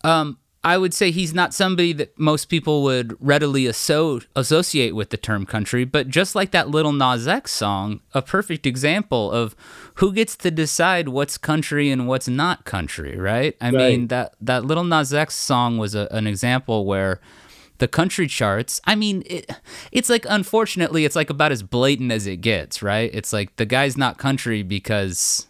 Um, I would say he's not somebody that most people would readily asso- associate with the term country, but just like that Lil Nas X song, a perfect example of who gets to decide what's country and what's not country, right? I right. mean that that Lil Nas X song was a, an example where the country charts. I mean, it, it's like unfortunately, it's like about as blatant as it gets, right? It's like the guy's not country because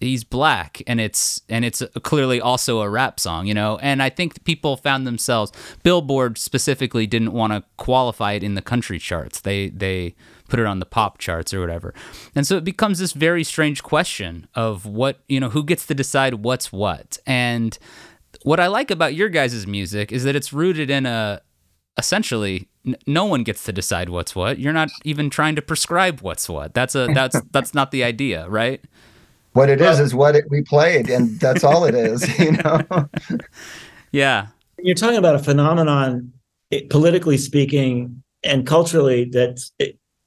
he's black and it's and it's clearly also a rap song you know? And i think people found themselves billboard specifically didn't want to qualify it in the country charts. They they put it on the pop charts or whatever. And so it becomes this very strange question of what you know who gets to decide what's what. And what i like about your guys' music is that it's rooted in a essentially no one gets to decide what's what. You're not even trying to prescribe what's what. That's a that's that's not the idea right what it is is what it, we played, and that's all it is. [LAUGHS] You know. [LAUGHS] yeah. You're talking about a phenomenon, it, politically speaking, and culturally that's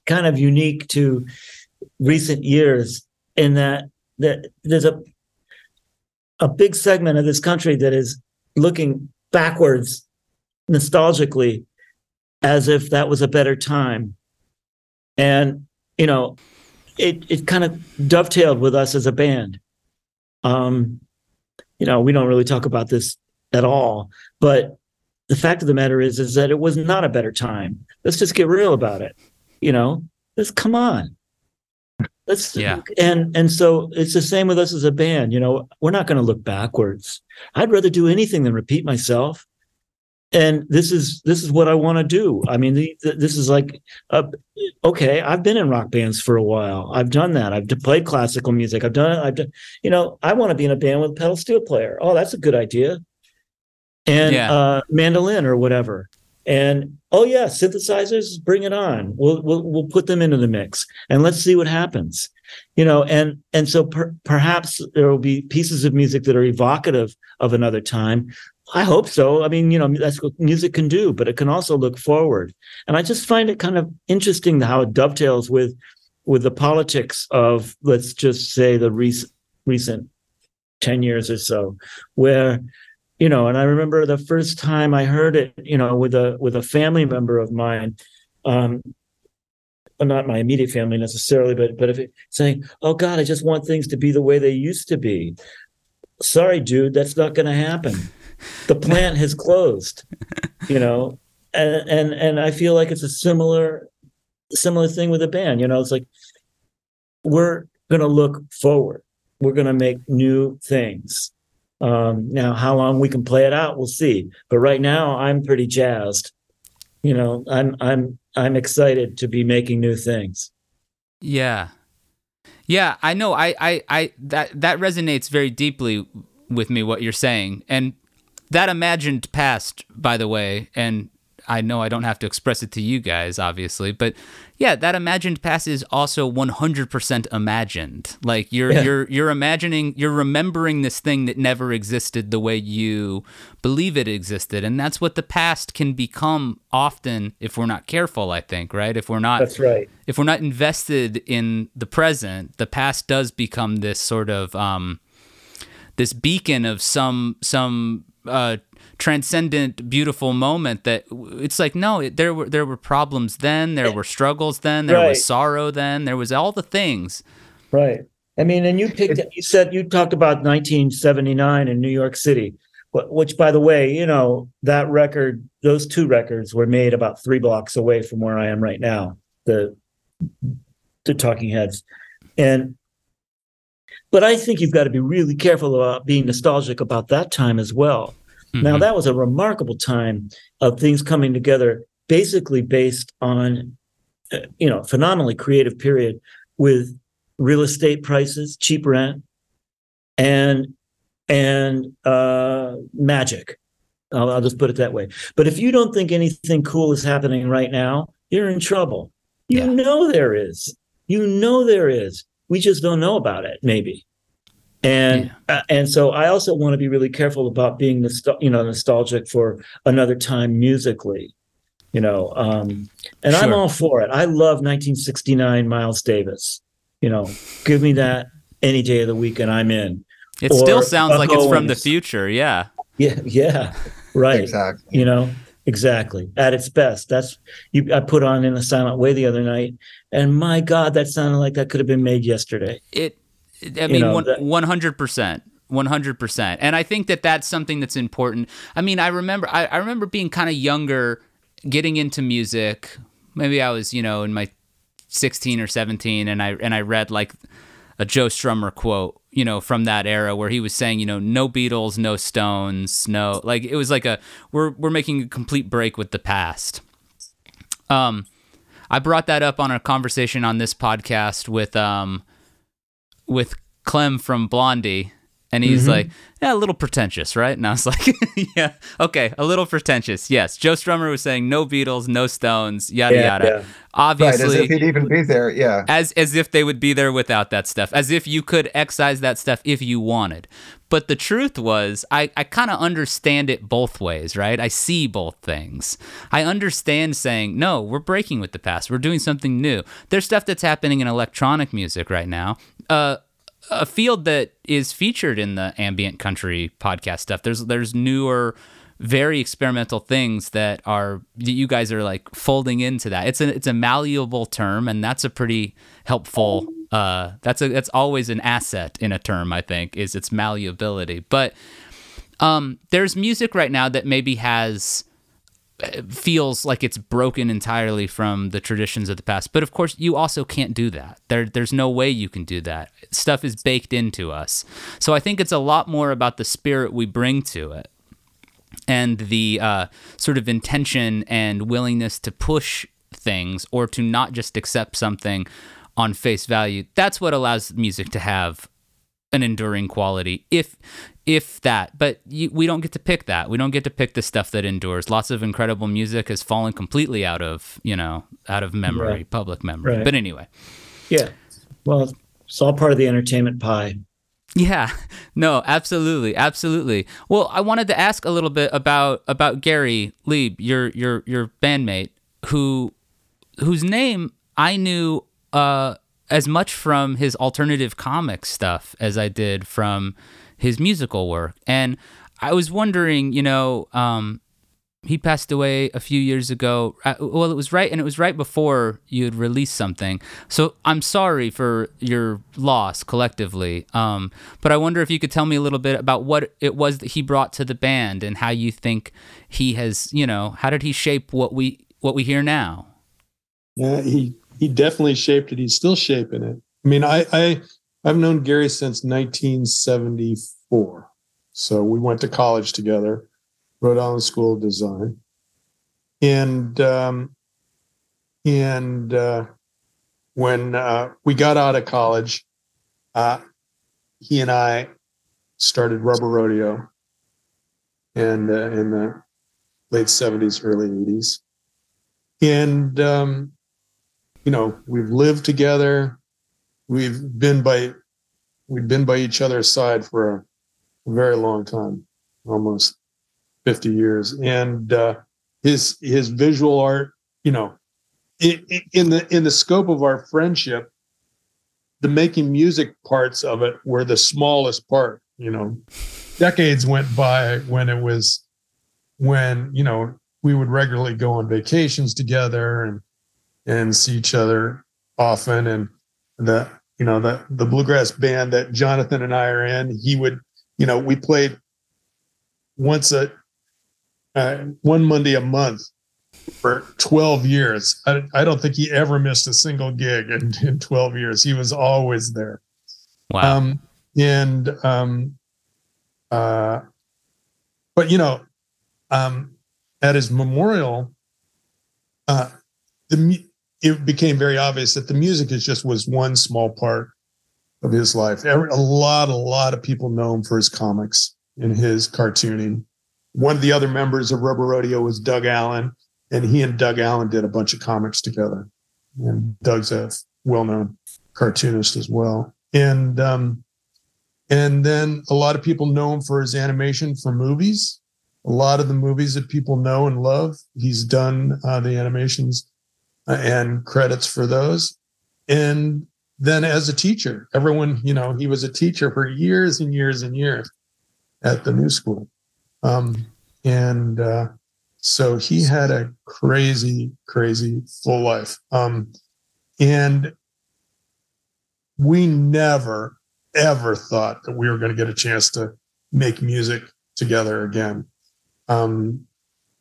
kind of unique to recent years. In that that there's a a big segment of this country that is looking backwards nostalgically as if that was a better time. And, you know, it it kind of dovetailed with us as a band. Um, you know, we don't really talk about this at all, but the fact of the matter is, is that it was not a better time. Let's just get real about it. You know, let's come on. Let's yeah. And and so it's the same with us as a band. You know, we're not going to look backwards. I'd rather do anything than repeat myself and this is this is what I want to do. I mean, the, the, this is like, uh, okay, I've been in rock bands for a while. I've done that. I've played classical music. I've done. It. I've done. You know, I want to be in a band with a pedal steel player. Oh, that's a good idea. And yeah. uh, mandolin or whatever. And oh yeah, synthesizers, bring it on. We'll we'll we'll put them into the mix and let's see what happens. You know, and and so per, perhaps there will be pieces of music that are evocative of another time, I hope so. I mean, you know, that's what music can do, but it can also look forward. And I just find it kind of interesting how it dovetails with with the politics of let's just say the recent recent 10 years or so where you know and i remember the first time i heard it you know with a with a family member of mine um not my immediate family necessarily but but if it saying oh god i just want things to be the way they used to be sorry dude that's not going to happen the plant has closed you know? And and and i feel like it's a similar similar thing with a band you know? It's like we're going to look forward. We're going to make new things. Um now how long we can play it out we'll see. But right now i'm pretty jazzed. You know i'm i'm i'm excited to be making new things. Yeah. Yeah i know. I i i that that resonates very deeply with me what you're saying. And that imagined past, by the way, and I know I don't have to express it to you guys, obviously, but yeah, that imagined past is also 100% imagined. Like you're yeah. you're you're imagining, you're remembering this thing that never existed the way you believe it existed, and that's what the past can become often if we're not careful. I think, right? If we're not, that's right. If we're not invested in the present, the past does become this sort of um, this beacon of some some uh, transcendent, beautiful moment that it's like no, it, there were there were problems then, there were struggles then, there right. was sorrow then, there was all the things. Right. I mean, and you picked, you said you talked about 1979 in New York City, which, by the way, you know that record, those two records were made about three blocks away from where I am right now. The the Talking Heads, and but I think you've got to be really careful about being nostalgic about that time as well. Mm-hmm. Now, that was a remarkable time of things coming together, basically based on, uh, you know, phenomenally creative period with real estate prices, cheap rent, and and uh, magic. I'll, I'll just put it that way. But if you don't think anything cool is happening right now, you're in trouble. You yeah. know there is. You know there is we just don't know about it maybe and yeah. uh, and so i also want to be really careful about being nostal- you know nostalgic for another time musically you know um and sure. i'm all for it i love 1969 miles davis you know give me that any day of the week and i'm in it or still sounds Buck like Owens. it's from the future yeah yeah yeah right exactly you know exactly at its best that's you i put on in a silent way the other night and my God, that sounded like that could have been made yesterday. It, I mean, one hundred percent. 100% and i think that that's something that's important i mean i remember i, I remember being kind of younger getting into music maybe i was you know in my 16 or 17 and i and i read like a joe strummer quote you know, from that era where he was saying, you know, no Beatles, no Stones, no like it was like a we're we're making a complete break with the past. Um I brought that up on a conversation on this podcast with um with Clem from Blondie and he's Mhm. like, yeah, a little pretentious, right? And I was [LAUGHS] like, yeah, okay, a little pretentious. Yes. Joe Strummer was saying no Beatles, no Stones, yada Yeah, yada. yeah. Right, Obviously, as if he'd even be there. Yeah. as as if they would be there without that stuff as if you could excise that stuff if you wanted but the truth was i, I kind of understand it both ways right i see both things i understand saying no we're breaking with the past we're doing something new there's stuff that's happening in electronic music right now uh, a field that is featured in the ambient country podcast stuff there's there's newer very experimental things that are that you guys are like folding into that. It's a it's a malleable term, and that's a pretty helpful. Uh, that's a that's always an asset in a term. I think is its malleability. But um, there's music right now that maybe has feels like it's broken entirely from the traditions of the past. But of course, you also can't do that. There, there's no way you can do that. Stuff is baked into us. So I think it's a lot more about the spirit we bring to it and the uh, sort of intention and willingness to push things or to not just accept something on face value. That's what allows music to have an enduring quality if if that but you, we don't get to pick that we don't get to pick the stuff that endures lots of incredible music has fallen completely out of you know out of memory Right. public memory Right. but anyway Yeah. Well, it's all part of the entertainment pie. Yeah, [LAUGHS] no, absolutely, absolutely. Well, I wanted to ask a little bit about about Gary Lieb, your your your bandmate, who whose name I knew uh, as much from his alternative comic stuff as I did from his musical work, and I was wondering, you know, um, he passed away a few years ago. Uh, Well, it was right, and it was right before you had released something. So I'm sorry for your loss collectively. Um, but I wonder if you could tell me a little bit about what it was that he brought to the band and how you think he has, you know, how did he shape what we what we hear now? Yeah, he he definitely shaped it. He's still shaping it. I mean, I I I've known Gary since 1974. So we went to college together, Rhode Island School of Design, and um, and uh, when uh, we got out of college, uh, he and I started Rubber Rodeo, and in the late 70s, early 80s, and um, you know we've lived together. We've been by we've been by each other's side for a very long time almost 50 years. And uh his his visual art you know i- i- in the in the scope of our friendship the making music parts of it were the smallest part you know. Decades went by when it was when you know we would regularly go on vacations together and and see each other often. And the you know the the bluegrass band that Jonathan and I are in he would you know we played once a uh, one Monday a month for 12 years. I, I don't think he ever missed a single gig in, in 12 years. He was always there. Wow. um, and um, uh, but you know, um, at his memorial, uh, the it became very obvious that the music is just was one small part of his life. Every, a lot, a lot of people know him for his comics and his cartooning. One of the other members of Rubber Rodeo was Doug Allen, and he and Doug Allen did a bunch of comics together. And Doug's a well-known cartoonist as well. And um, and then a lot of people know him for his animation for movies. A lot of the movies that people know and love, he's done uh, the animations and credits for those. And then as a teacher, everyone, you know, he was a teacher for years and years and years at the new school. Um, and uh, so he had a crazy, crazy full life. Um, and we never ever thought that we were going to get a chance to make music together again um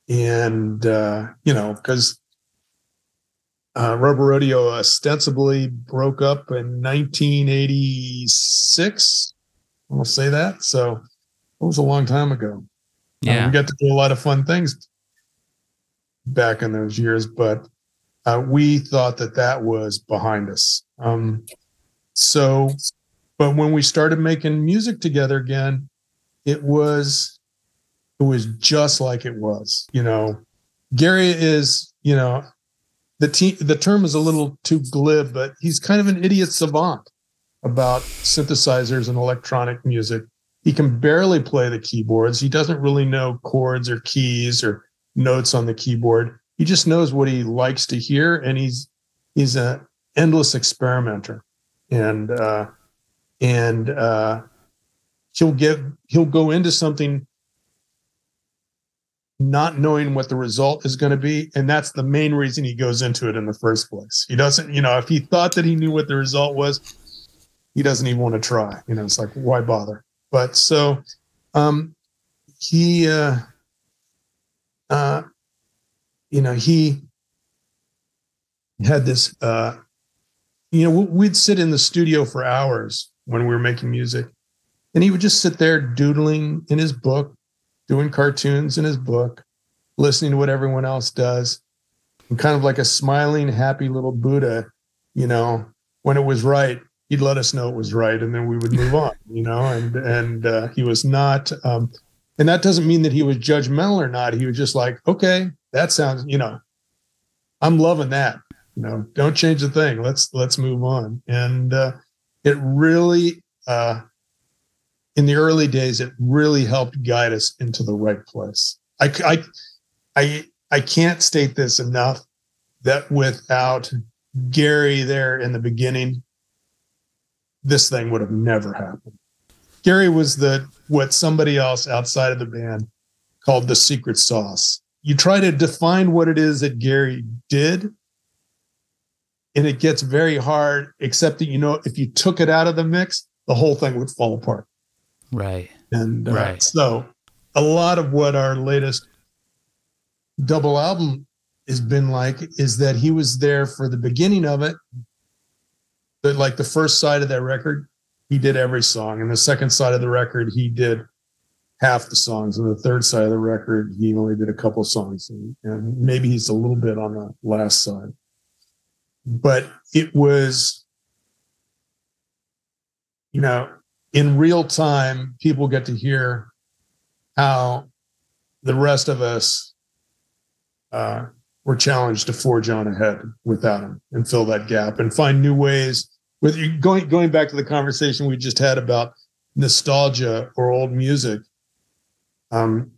and uh you know because uh rubber rodeo ostensibly broke up in 1986 I'll say that. So it was a long time ago. Yeah. Uh, we got to do a lot of fun things back in those years, but uh, we thought that that was behind us. Um, so, but when we started making music together again, it was it was just like it was. You know, Gary is you know the te- the term is a little too glib, but he's kind of an idiot savant about synthesizers and electronic music. He can barely play the keyboards. He doesn't really know chords or keys or notes on the keyboard. He just knows what he likes to hear, and he's he's an endless experimenter, and uh, and uh, he'll get he'll go into something not knowing what the result is going to be and that's the main reason he goes into it in the first place. He doesn't you know if he thought that he knew what the result was he doesn't even want to try you know it's like why bother? But so um he uh uh you know he had this uh you know we'd sit in the studio for hours when we were making music and he would just sit there doodling in his book doing cartoons in his book, listening to what everyone else does, and kind of like a smiling, happy little Buddha, you know, when it was right, he'd let us know it was right, and then we would move [LAUGHS] on, you know, and and uh, he was not, um, and that doesn't mean that he was judgmental or not. He was just like, okay, that sounds, you know, I'm loving that, you know, don't change the thing. Let's let's move on, and uh, it really. Uh, in the early days, it really helped guide us into the right place. I, I, I, I can't state this enough that without Gary there in the beginning, this thing would have never happened. Gary was the what somebody else outside of the band called the secret sauce. You try to define what it is that Gary did, and it gets very hard, except that you know, if you took it out of the mix, the whole thing would fall apart. Right. And uh, Right. so a lot of what our latest double album has been like is that he was there for the beginning of it. But like the first side of that record, he did every song. And the second side of the record, he did half the songs. And the third side of the record, he only did a couple songs. And, and maybe he's a little bit on the last side. But it was, you know, in real time, people get to hear how the rest of us uh, were challenged to forge on ahead without him and fill that gap and find new ways. With you going going back to the conversation we just had about nostalgia or old music, um,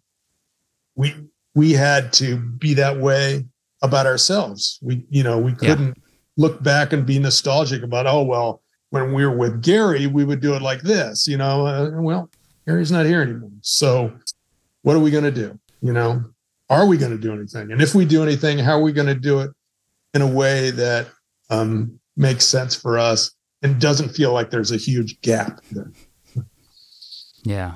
we we had to be that way about ourselves. We you know we couldn't look back and be nostalgic about oh well when we were with Gary, we would do it like this, you know. Uh, well, Gary's not here anymore. So, what are we going to do? You know, are we going to do anything? And if we do anything, how are we going to do it in a way that um, makes sense for us and doesn't feel like there's a huge gap there? Yeah.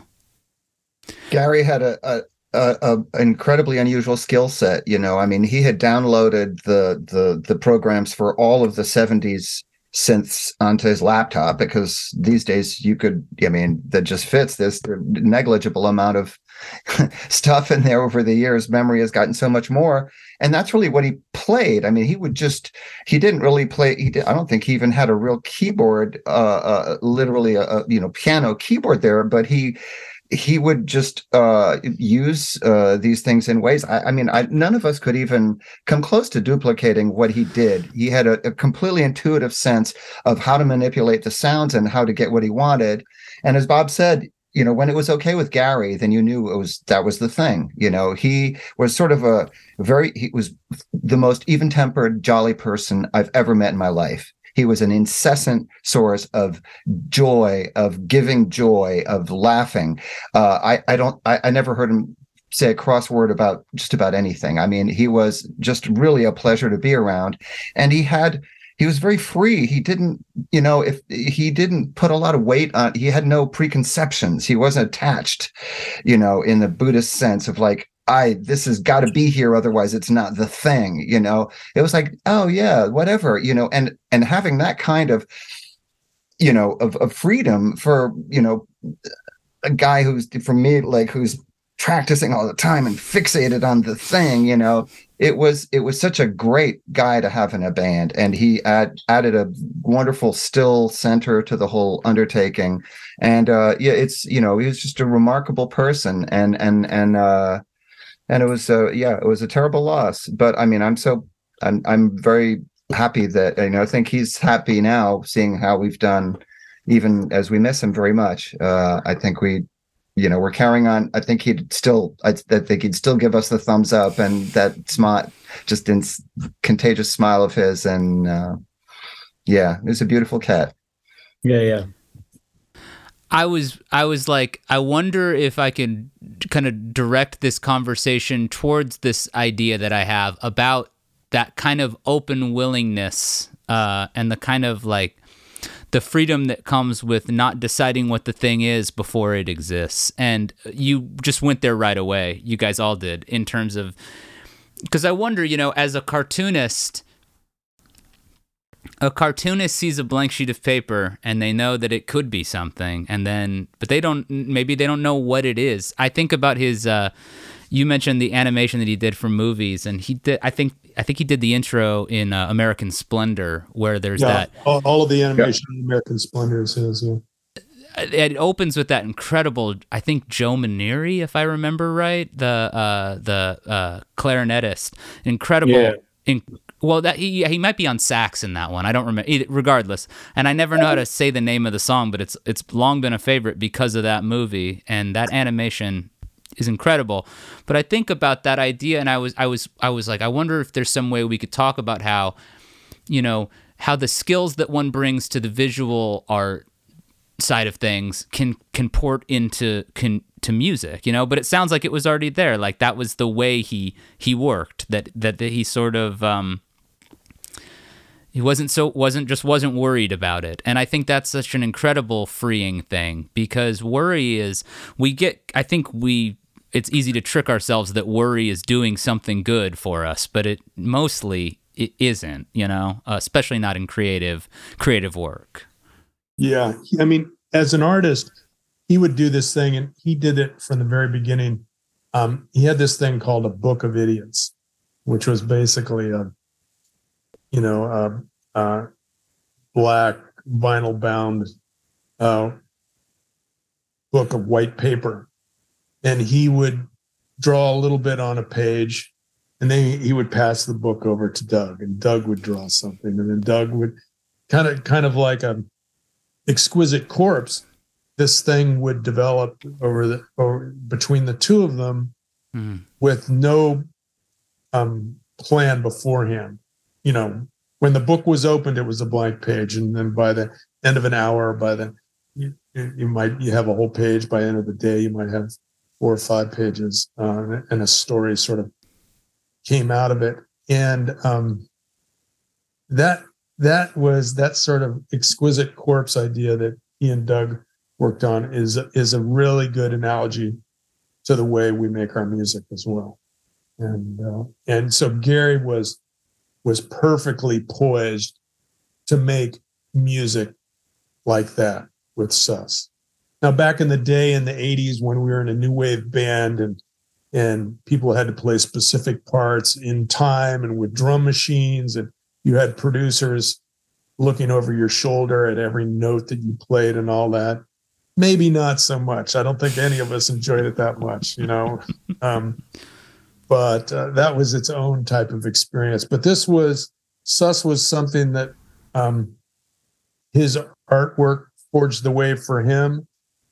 Gary had a, a, a, a incredibly unusual skill set. You know, I mean, he had downloaded the the the programs for all of the '70s synths onto his laptop because these days you could. I mean, that just fits. this negligible amount of [LAUGHS] stuff in there over the years. Memory has gotten so much more, and that's really what he played. I mean, he would just he didn't really play. He did, I don't think he even had a real keyboard, uh, uh literally a, a you know piano keyboard there, but he he would just uh, use uh, these things in ways. I, I mean, I, none of us could even come close to duplicating what he did. He had a, a completely intuitive sense of how to manipulate the sounds and how to get what he wanted. And as Bob said, you know, when it was okay with Gary, then you knew it was that was the thing. You know, he was sort of a very he was the most even-tempered, jolly person I've ever met in my life. He was an incessant source of joy, of giving joy, of laughing. Uh, I, I don't, I, I never heard him say a cross word about just about anything. I mean, he was just really a pleasure to be around, and he had. He was very free. He didn't, you know, if he didn't put a lot of weight on, he had no preconceptions. He wasn't attached, you know, in the Buddhist sense of like, I this has got to be here otherwise it's not the thing you know? It was like oh yeah whatever you know? And and having that kind of you know of, of freedom for you know a guy who's for me like who's practicing all the time and fixated on the thing you know? It was it was such a great guy to have in a band and he add, added a wonderful still center to the whole undertaking. And uh yeah it's you know he was just a remarkable person and and and uh and it was uh yeah it was a terrible loss. But i mean i'm so i'm i'm very happy that you know i think he's happy now seeing how we've done even as we miss him very much. Uh i think we you know we're carrying on. I think he'd still i, I think he'd still give us the thumbs up and that smart just in contagious smile of his. And uh yeah it was a beautiful cat. Yeah yeah I was I was like I wonder if I can kind of direct this conversation towards this idea that I have about that kind of open willingness uh, and the kind of like the freedom that comes with not deciding what the thing is before it exists. And you just went there right away. You guys all did in terms of because I wonder, you know, as a cartoonist, a cartoonist sees a blank sheet of paper and they know that it could be something, and then but they don't maybe they don't know what it is. I think about his. Uh, you mentioned the animation that he did for movies, and he did. I think I think he did the intro in uh, American Splendor, where there's yeah, that. All, all of the animation in American Splendor is his. Yeah. It opens with that incredible, I think Joe Maneri, if I remember right, the uh, the uh, clarinetist, incredible. Yeah. In, well, that he he might be on sax in that one. I don't remember. Regardless, and I never know how to say the name of the song, but it's it's long been a favorite because of that movie and that animation is incredible. But I think about that idea, and I was I was I was like, I wonder if there's some way we could talk about how, you know, how the skills that one brings to the visual art side of things can can port into can to music you know but it sounds like it was already there like that was the way he he worked that that, that he sort of um he wasn't so wasn't just wasn't worried about it. And i think that's such an incredible freeing thing because worry is we get i think we it's easy to trick ourselves that worry is doing something good for us but it mostly it isn't you know uh, especially not in creative creative work. Yeah, I mean, as an artist, he would do this thing, and he did it from the very beginning. Um, he had this thing called a Book of Idiots, which was basically a, you know, a, a black vinyl bound uh, book of white paper, and he would draw a little bit on a page, and then he would pass the book over to Doug, and Doug would draw something, and then Doug would kind of kind of like a exquisite corpse this thing would develop over the over between the two of them Mhm. with no um plan beforehand you know when the book was opened it was a blank page and then by the end of an hour by the you, you might you have a whole page by the end of the day you might have four or five pages uh, and a story sort of came out of it and um that that was that sort of exquisite corpse idea that and Doug worked on is is a really good analogy to the way we make our music as well. And uh, and so Gary was was perfectly poised to make music like that with Suss. Now back in the day in the 80s when we were in a new wave band and and people had to play specific parts in time and with drum machines and you had producers looking over your shoulder at every note that you played and all that. Maybe not so much. I don't think any of us enjoyed it that much you know? [LAUGHS] Um, but uh, that was its own type of experience. But this was Suss was something that um, his artwork forged the way for him.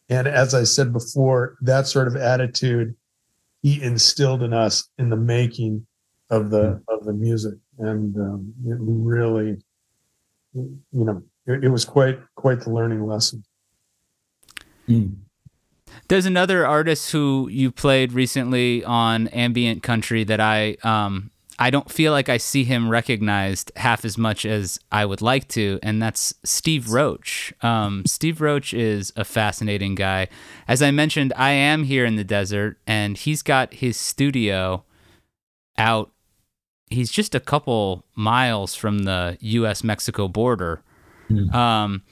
And as i said before that sort of attitude he instilled in us in the making of the of the music. And um, it really you know it, it was quite quite the learning lesson There's another artist who you played recently on ambient country that I um I don't feel like I see him recognized half as much as I would like to, and that's Steve Roach. Um, Steve Roach is a fascinating guy. As I mentioned, I am here in the desert, and he's got his studio out. He's just a couple miles from the U.S. Mexico border. Um,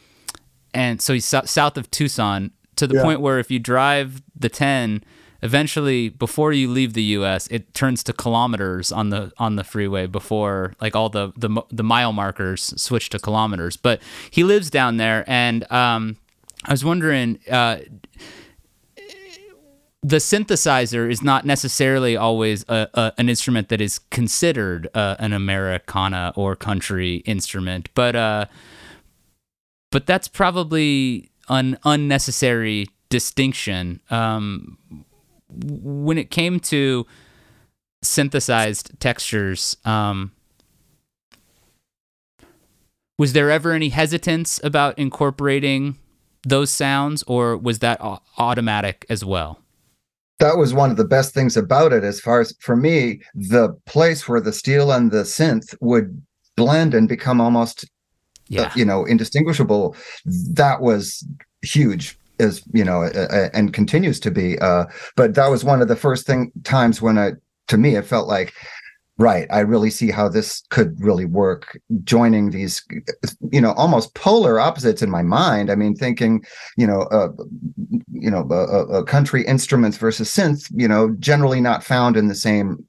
and so he's so- south of Tucson to the Yeah. point where if you drive the 10 eventually before you leave the US it turns to kilometers on the on the freeway before like all the the, the mile markers switch to kilometers but he lives down there and um I was wondering uh the synthesizer is not necessarily always a, a, an instrument that is considered uh, an Americana or country instrument, but uh, but that's probably an unnecessary distinction. Um, when it came to synthesized textures, um, was there ever any hesitance about incorporating those sounds, or was that au- automatic as well? that was one of the best things about it as far as for me the place where the steel and the synth would blend and become almost uh, Yeah. you know indistinguishable that was huge as you know uh, uh, and continues to be uh but that was one of the first thing times when i to me it felt like right i really see how this could really work joining these you know almost polar opposites in my mind i mean thinking you know uh, you know uh, uh, country instruments versus synth you know generally not found in the same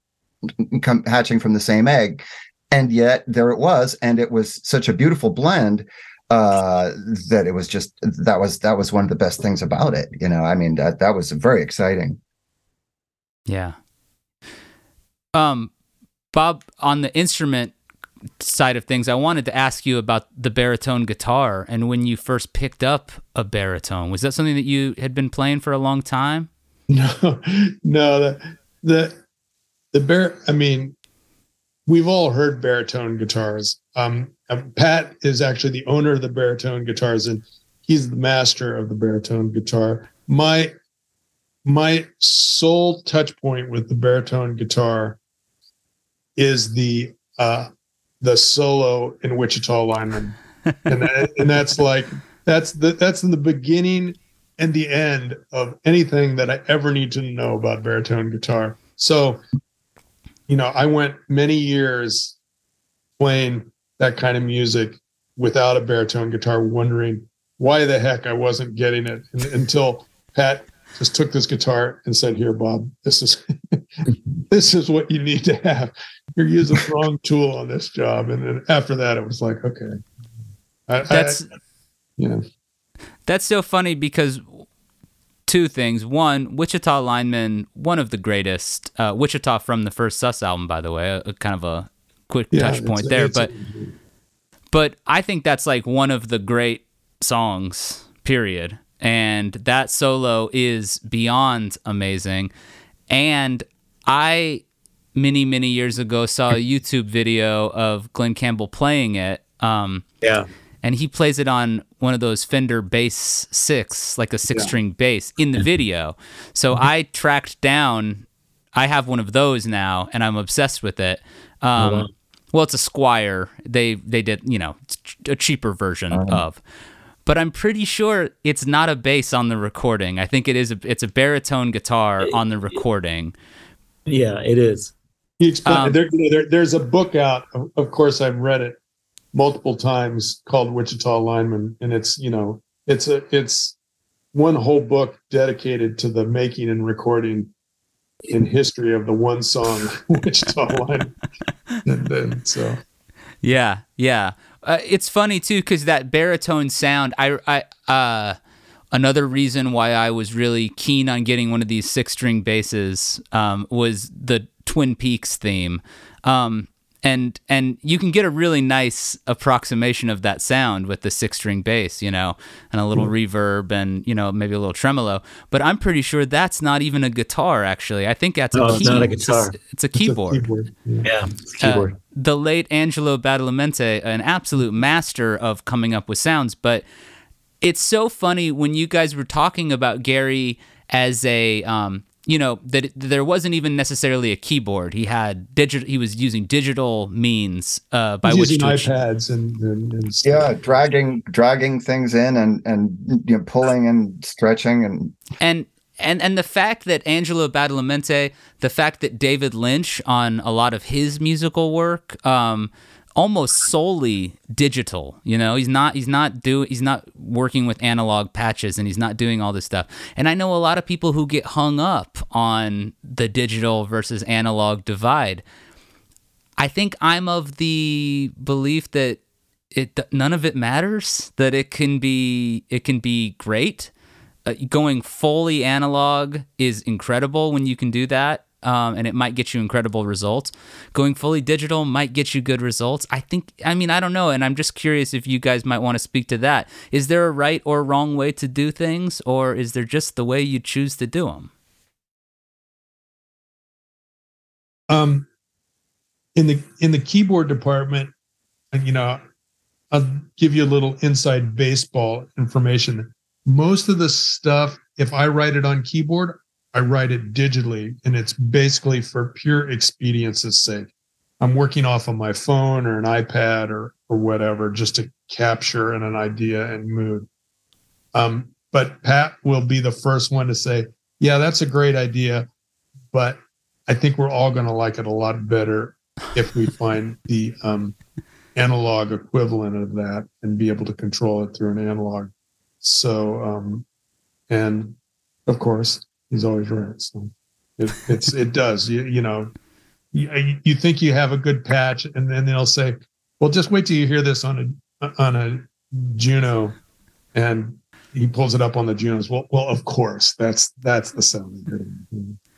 hatching from the same egg and yet there it was and it was such a beautiful blend uh that it was just that was that was one of the best things about it you know i mean that that was very exciting Yeah. Um, Bob, on the instrument side of things, I wanted to ask you about the baritone guitar and when you first picked up a baritone. Was that something that you had been playing for a long time? [LAUGHS] No, no, the the the bar. I mean, we've all heard baritone guitars. Um, uh, Pat is actually the owner of the baritone guitars, and he's the master of the baritone guitar. My my sole touch point with the baritone guitar is the uh the solo in Wichita lineman, and and that's like that's the that's in the beginning and the end of anything that I ever need to know about baritone guitar. So, you know, I went many years playing that kind of music without a baritone guitar, wondering why the heck I wasn't getting it and, until Pat just took this guitar and said, "Here, Bob, this is [LAUGHS] this is what you need to have. You're using the wrong tool on this job." And then after that, it was like, okay, I, That's I, you know, that's so funny because two things. One, Wichita lineman, one of the greatest. Uh, Wichita from the first Suss album, by the way, a, a kind of a quick yeah, touch point there. But but I think that's like one of the great songs, period. And that solo is beyond amazing. And I, many, many years ago, saw a YouTube video of Glen Campbell playing it. Um, Yeah. And he plays it on one of those Fender Bass Six, like a six string bass, in the video. So I tracked down. I have one of those now, and I'm obsessed with it. Um, wow. Well, it's a Squier. They they did you know a cheaper version of, but I'm pretty sure it's not a bass on the recording. I think it is. A, it's a baritone guitar on the recording. Yeah, it is. He explained Um, there, there, there's a book out. Of, of course, I've read it multiple times called Wichita Lineman, and it's you know it's a it's one whole book dedicated to the making and recording in history of the one song [LAUGHS] Wichita Lineman. And then so Yeah, yeah. Uh, it's funny too because that baritone sound. I, I, uh, another reason why I was really keen on getting one of these six-string basses um, was the Twin Peaks theme, um, and and you can get a really nice approximation of that sound with the six-string bass, you know, and a little reverb and you know maybe a little tremolo. But I'm pretty sure that's not even a guitar. Actually, I think that's No, a it's not a It's guitar. It's a, it's a keyboard. keyboard. Yeah. Yeah. It's Uh, keyboard. the late Angelo Badalamenti, an absolute master of coming up with sounds. But it's so funny when you guys were talking about Gary as a, um, you know, that it- there wasn't even necessarily a keyboard. He had digital. He was using digital means uh, by He's which using to iPads and, and, and stuff. yeah dragging dragging things in and and you know pulling and stretching and and and and the fact that Angelo Badalamenti, the fact that David Lynch on a lot of his musical work, um, almost solely digital you know? He's not he's not do he's not working with analog patches and he's not doing all this stuff. And i know a lot of people who get hung up on the digital versus analog divide. I think i'm of the belief that it none of it matters that it can be it can be great. Uh, going fully analog is incredible when you can do that um, and it might get you incredible results. Going fully digital might get you good results. I think, I mean, I don't know. And I'm just curious if you guys might want to speak to that. Is there a right or wrong way to do things, or is there just the way you choose to do them? Um, in the in the keyboard department, you know, I'll give you a little inside baseball information. Most of the stuff, if I write it on keyboard, I write it digitally, and it's basically for pure expedience's sake. I'm working off of my phone or an iPad or or whatever just to capture an, an idea and mood. Um, but Pat will be the first one to say, "Yeah, that's a great idea, but I think we're all going to like it a lot better if we find the um, analog equivalent of that and be able to control it through an analog." So, um, and of course, he's always right. So it, it's it does. You you know, you, uh, you think you have a good patch, and then they'll say, "Well, just wait till you hear this on a on a Juno," and he pulls it up on the Junos. Well, well, of course, that's that's the sound.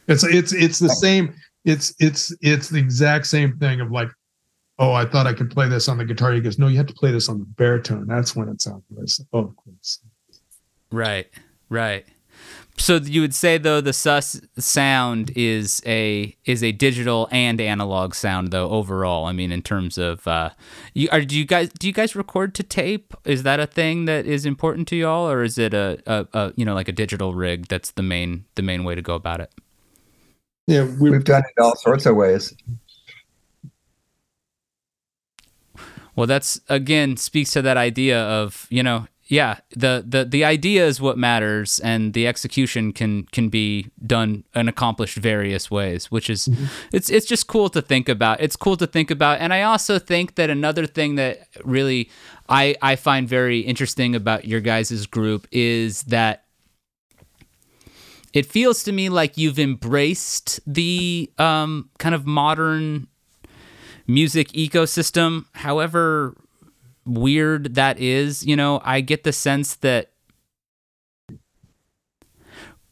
It's it's it's the same. It's it's it's the exact same thing of like, oh, I thought I could play this on the guitar. He goes, no, you have to play this on the baritone. That's when it sounds. Oh, of course. Right, right so you would say though the Suss sound is a is a digital and analog sound though overall. I mean in terms of uh you are do you guys do you guys record to tape? Is that a thing that is important to y'all or is it a, a, a you know like a digital rig that's the main the main way to go about it? Yeah we've, we've done it all sorts of ways. Well that's again speaks to that idea of you know yeah the, the the idea is what matters and the execution can can be done and accomplished various ways which is mm-hmm. it's it's just cool to think about it's cool to think about and i also think that another thing that really i i find very interesting about your guys' group is that it feels to me like you've embraced the um, kind of modern music ecosystem however weird that is, you know, I get the sense that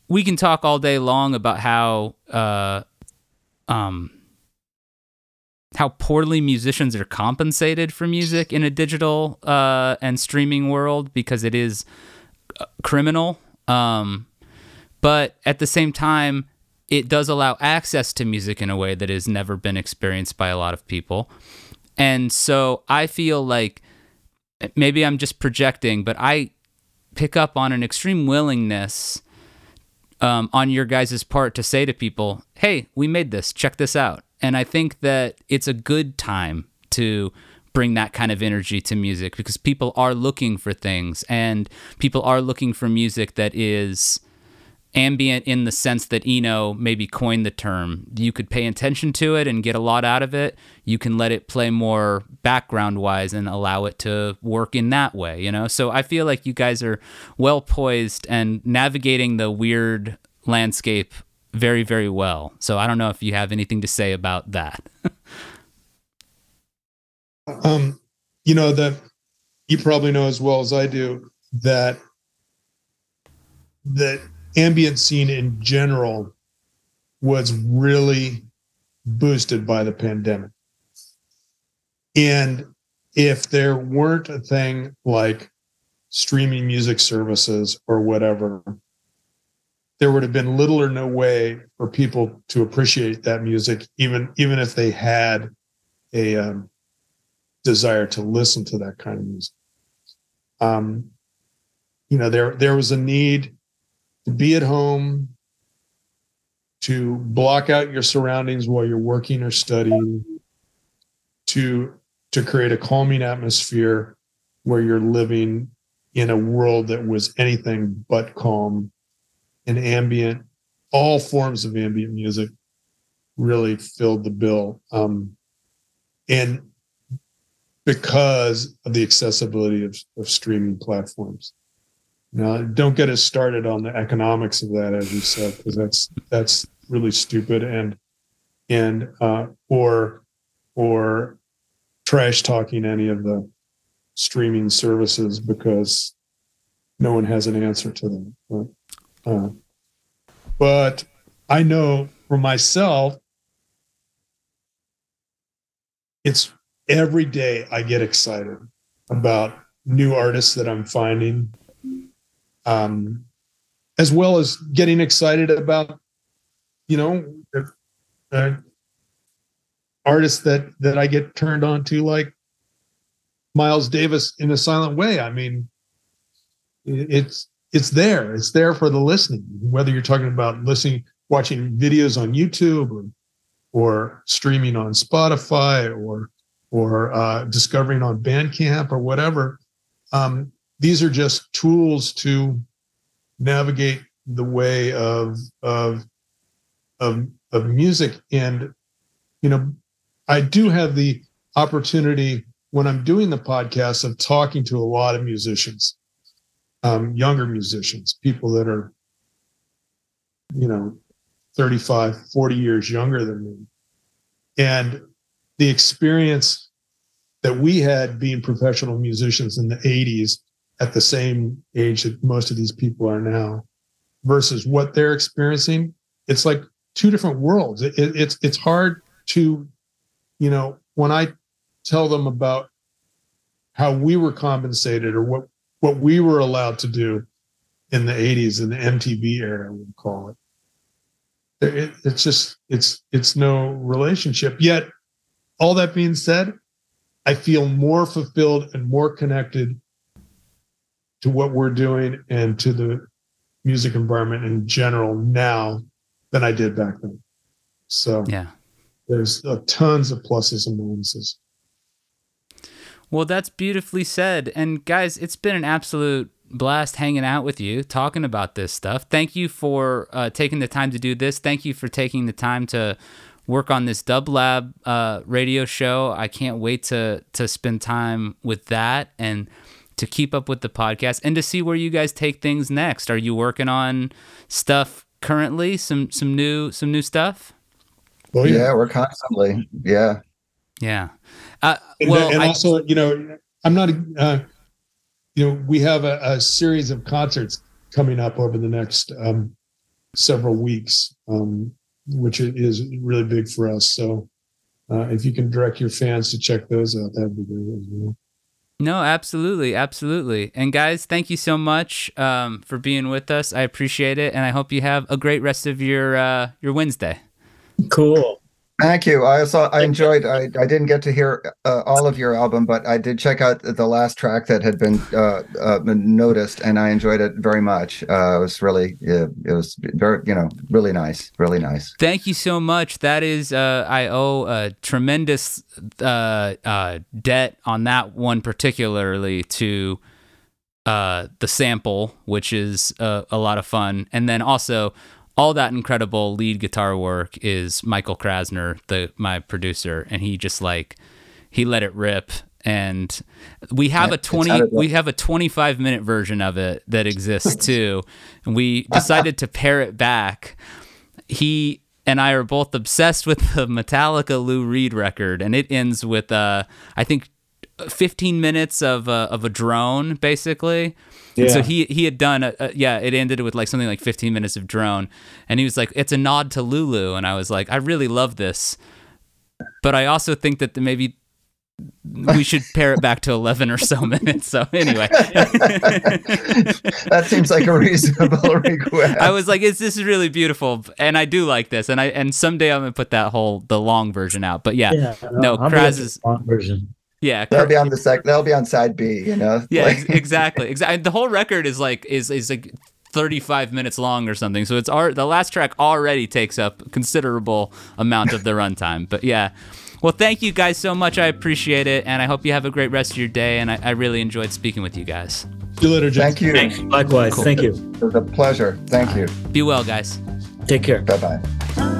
we can talk all day long about how uh um how poorly musicians are compensated for music in a digital uh and streaming world because it is uh, criminal. Um but at the same time it does allow access to music in a way that has never been experienced by a lot of people. And so i feel like maybe I'm just projecting, but I pick up on an extreme willingness um, on your guys' part to say to people, hey, we made this, check this out. And I think that it's a good time to bring that kind of energy to music because people are looking for things and people are looking for music that is ambient in the sense that Eno maybe coined the term. You could pay attention to it and get a lot out of it. You can let it play more background wise and allow it to work in that way, you know? So I feel like you guys are well poised and navigating the weird landscape very, very well. So I don't know if you have anything to say about that. [LAUGHS] um, you know, that you probably know as well as I do that that ambient scene in general was really boosted by the pandemic. And if there weren't a thing like streaming music services or whatever, there would have been little or no way for people to appreciate that music, even even if they had a um, desire to listen to that kind of music. Um, you know, there there was a need to be at home, to block out your surroundings while you're working or studying, to to create a calming atmosphere where you're living in a world that was anything but calm and ambient. All forms of ambient music really filled the bill. Um, and because of the accessibility of, of streaming platforms. Now, don't get us started on the economics of that, as you said, because that's that's really stupid and and uh, or or trash talking any of the streaming services because no one has an answer to them. But, uh, but I know for myself, it's every day I get excited about new artists that I'm finding, um, as well as getting excited about, you know, uh, artists that that I get turned on to, like Miles Davis in a silent way. I mean, it's it's there. It's there for the listening. Whether you're talking about listening, watching videos on YouTube, or or streaming on Spotify, or or uh, discovering on Bandcamp, or whatever. Um, these are just tools to navigate the way of of of of music. And you know i do have the opportunity when i'm doing the podcast of talking to a lot of musicians um, younger musicians people that are you know 35 40 years younger than me. And the experience that we had being professional musicians in the 80s at the same age that most of these people are now versus what they're experiencing it's like two different worlds it, it, it's it's hard to you know when i tell them about how we were compensated or what what we were allowed to do in the 80s in the mtv era we call it. it it's just it's it's no relationship yet all that being said i feel more fulfilled and more connected to what we're doing and to the music environment in general now than I did back then. So yeah, there's uh, tons of pluses and minuses. Well, that's beautifully said. And guys, it's been an absolute blast hanging out with you, talking about this stuff. Thank you for uh, taking the time to do this. Thank you for taking the time to work on this Dub Lab uh, radio show. I can't wait to to spend time with that and to keep up with the podcast and to see where you guys take things next. Are you working on stuff currently? Some some new some new stuff? Oh yeah, yeah we're constantly yeah yeah. Uh, well, and, and I, also you know I'm not uh, you know we have a, a, series of concerts coming up over the next um, several weeks, um, which is really big for us. So uh, if you can direct your fans to check those out, that'd be great as well. No, absolutely, absolutely. And guys, thank you so much um, for being with us. I appreciate it, and I hope you have a great rest of your uh, your Wednesday. Cool. Thank you. I saw. I enjoyed. I, I didn't get to hear uh, all of your album, but I did check out the last track that had been, uh, uh, noticed, and I enjoyed it very much. Uh, it was really, it was very, you know, really nice, really nice. Thank you so much. That is, uh, I owe a tremendous uh, debt on that one particularly to the sample, which is a lot of fun, and then also all that incredible lead guitar work is Michael Krasner, the my producer, and he just like he let it rip. And we have yeah, a twenty we have a twenty five minute version of it that exists too. and we [LAUGHS] decided to pare it back. He and I are both obsessed with the Metallica Lou Reed record, and it ends with uh I think 15 minutes of uh, of a drone basically yeah. And so he he had done a, a, yeah, it ended with like something like 15 minutes of drone, and he was like, "It's a nod to Lulu," and I was like, "I really love this," but I also think that the, maybe we should pare it back to 11 or so [LAUGHS] minutes. So anyway, that seems like a reasonable [LAUGHS] request. I was like, "Is this is really beautiful?" And I do like this, and I and someday I'm gonna put that whole the long version out. But yeah, yeah no, no Kraz's long version. Yeah, they'll be on the sec. They'll be on side B. You know. Yeah, like- exactly. Exactly. The whole record is like is is like 35 minutes long or something. So it's our the last track already takes up considerable amount of the [LAUGHS] runtime. But yeah. Well, thank you guys so much. I appreciate it, and I hope you have a great rest of your day. And I, I really enjoyed speaking with you guys. See you later, Jason. Thank you. Thanks. Likewise. Cool. Thank you. It was a pleasure. Thank you. Be well, guys. Take care. Bye bye.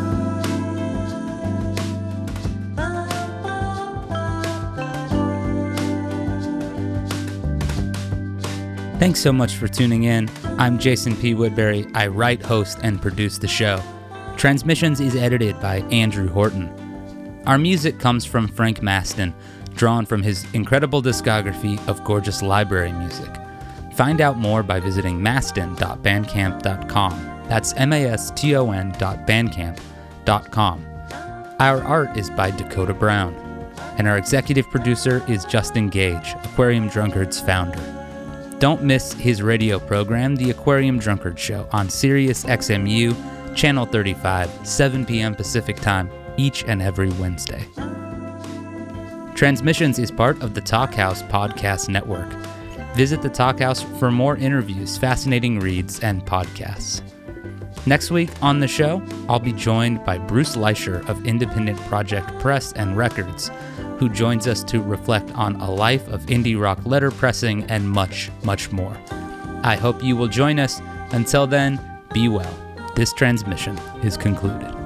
Thanks so much for tuning in. I'm Jason P. Woodbury. I write, host, and produce the show. Transmissions is edited by Andrew Horton. Our music comes from Frank Maston, drawn from his incredible discography of gorgeous library music. Find out more by visiting maston.bandcamp.com. That's M A S T O N.bandcamp.com. Our art is by Dakota Brown, and our executive producer is Justin Gage, Aquarium Drunkard's founder. Don't miss his radio program, The Aquarium Drunkard Show, on Sirius XMU, Channel 35, 7 p.m. Pacific Time, each and every Wednesday. Transmissions is part of the Talkhouse Podcast Network. Visit the Talkhouse for more interviews, fascinating reads, and podcasts. Next week on the show, I'll be joined by Bruce Licher of Independent Project Press and Records, who joins us to reflect on a life of indie rock letterpressing and much, much more. I hope you will join us. Until then, be well. This transmission is concluded.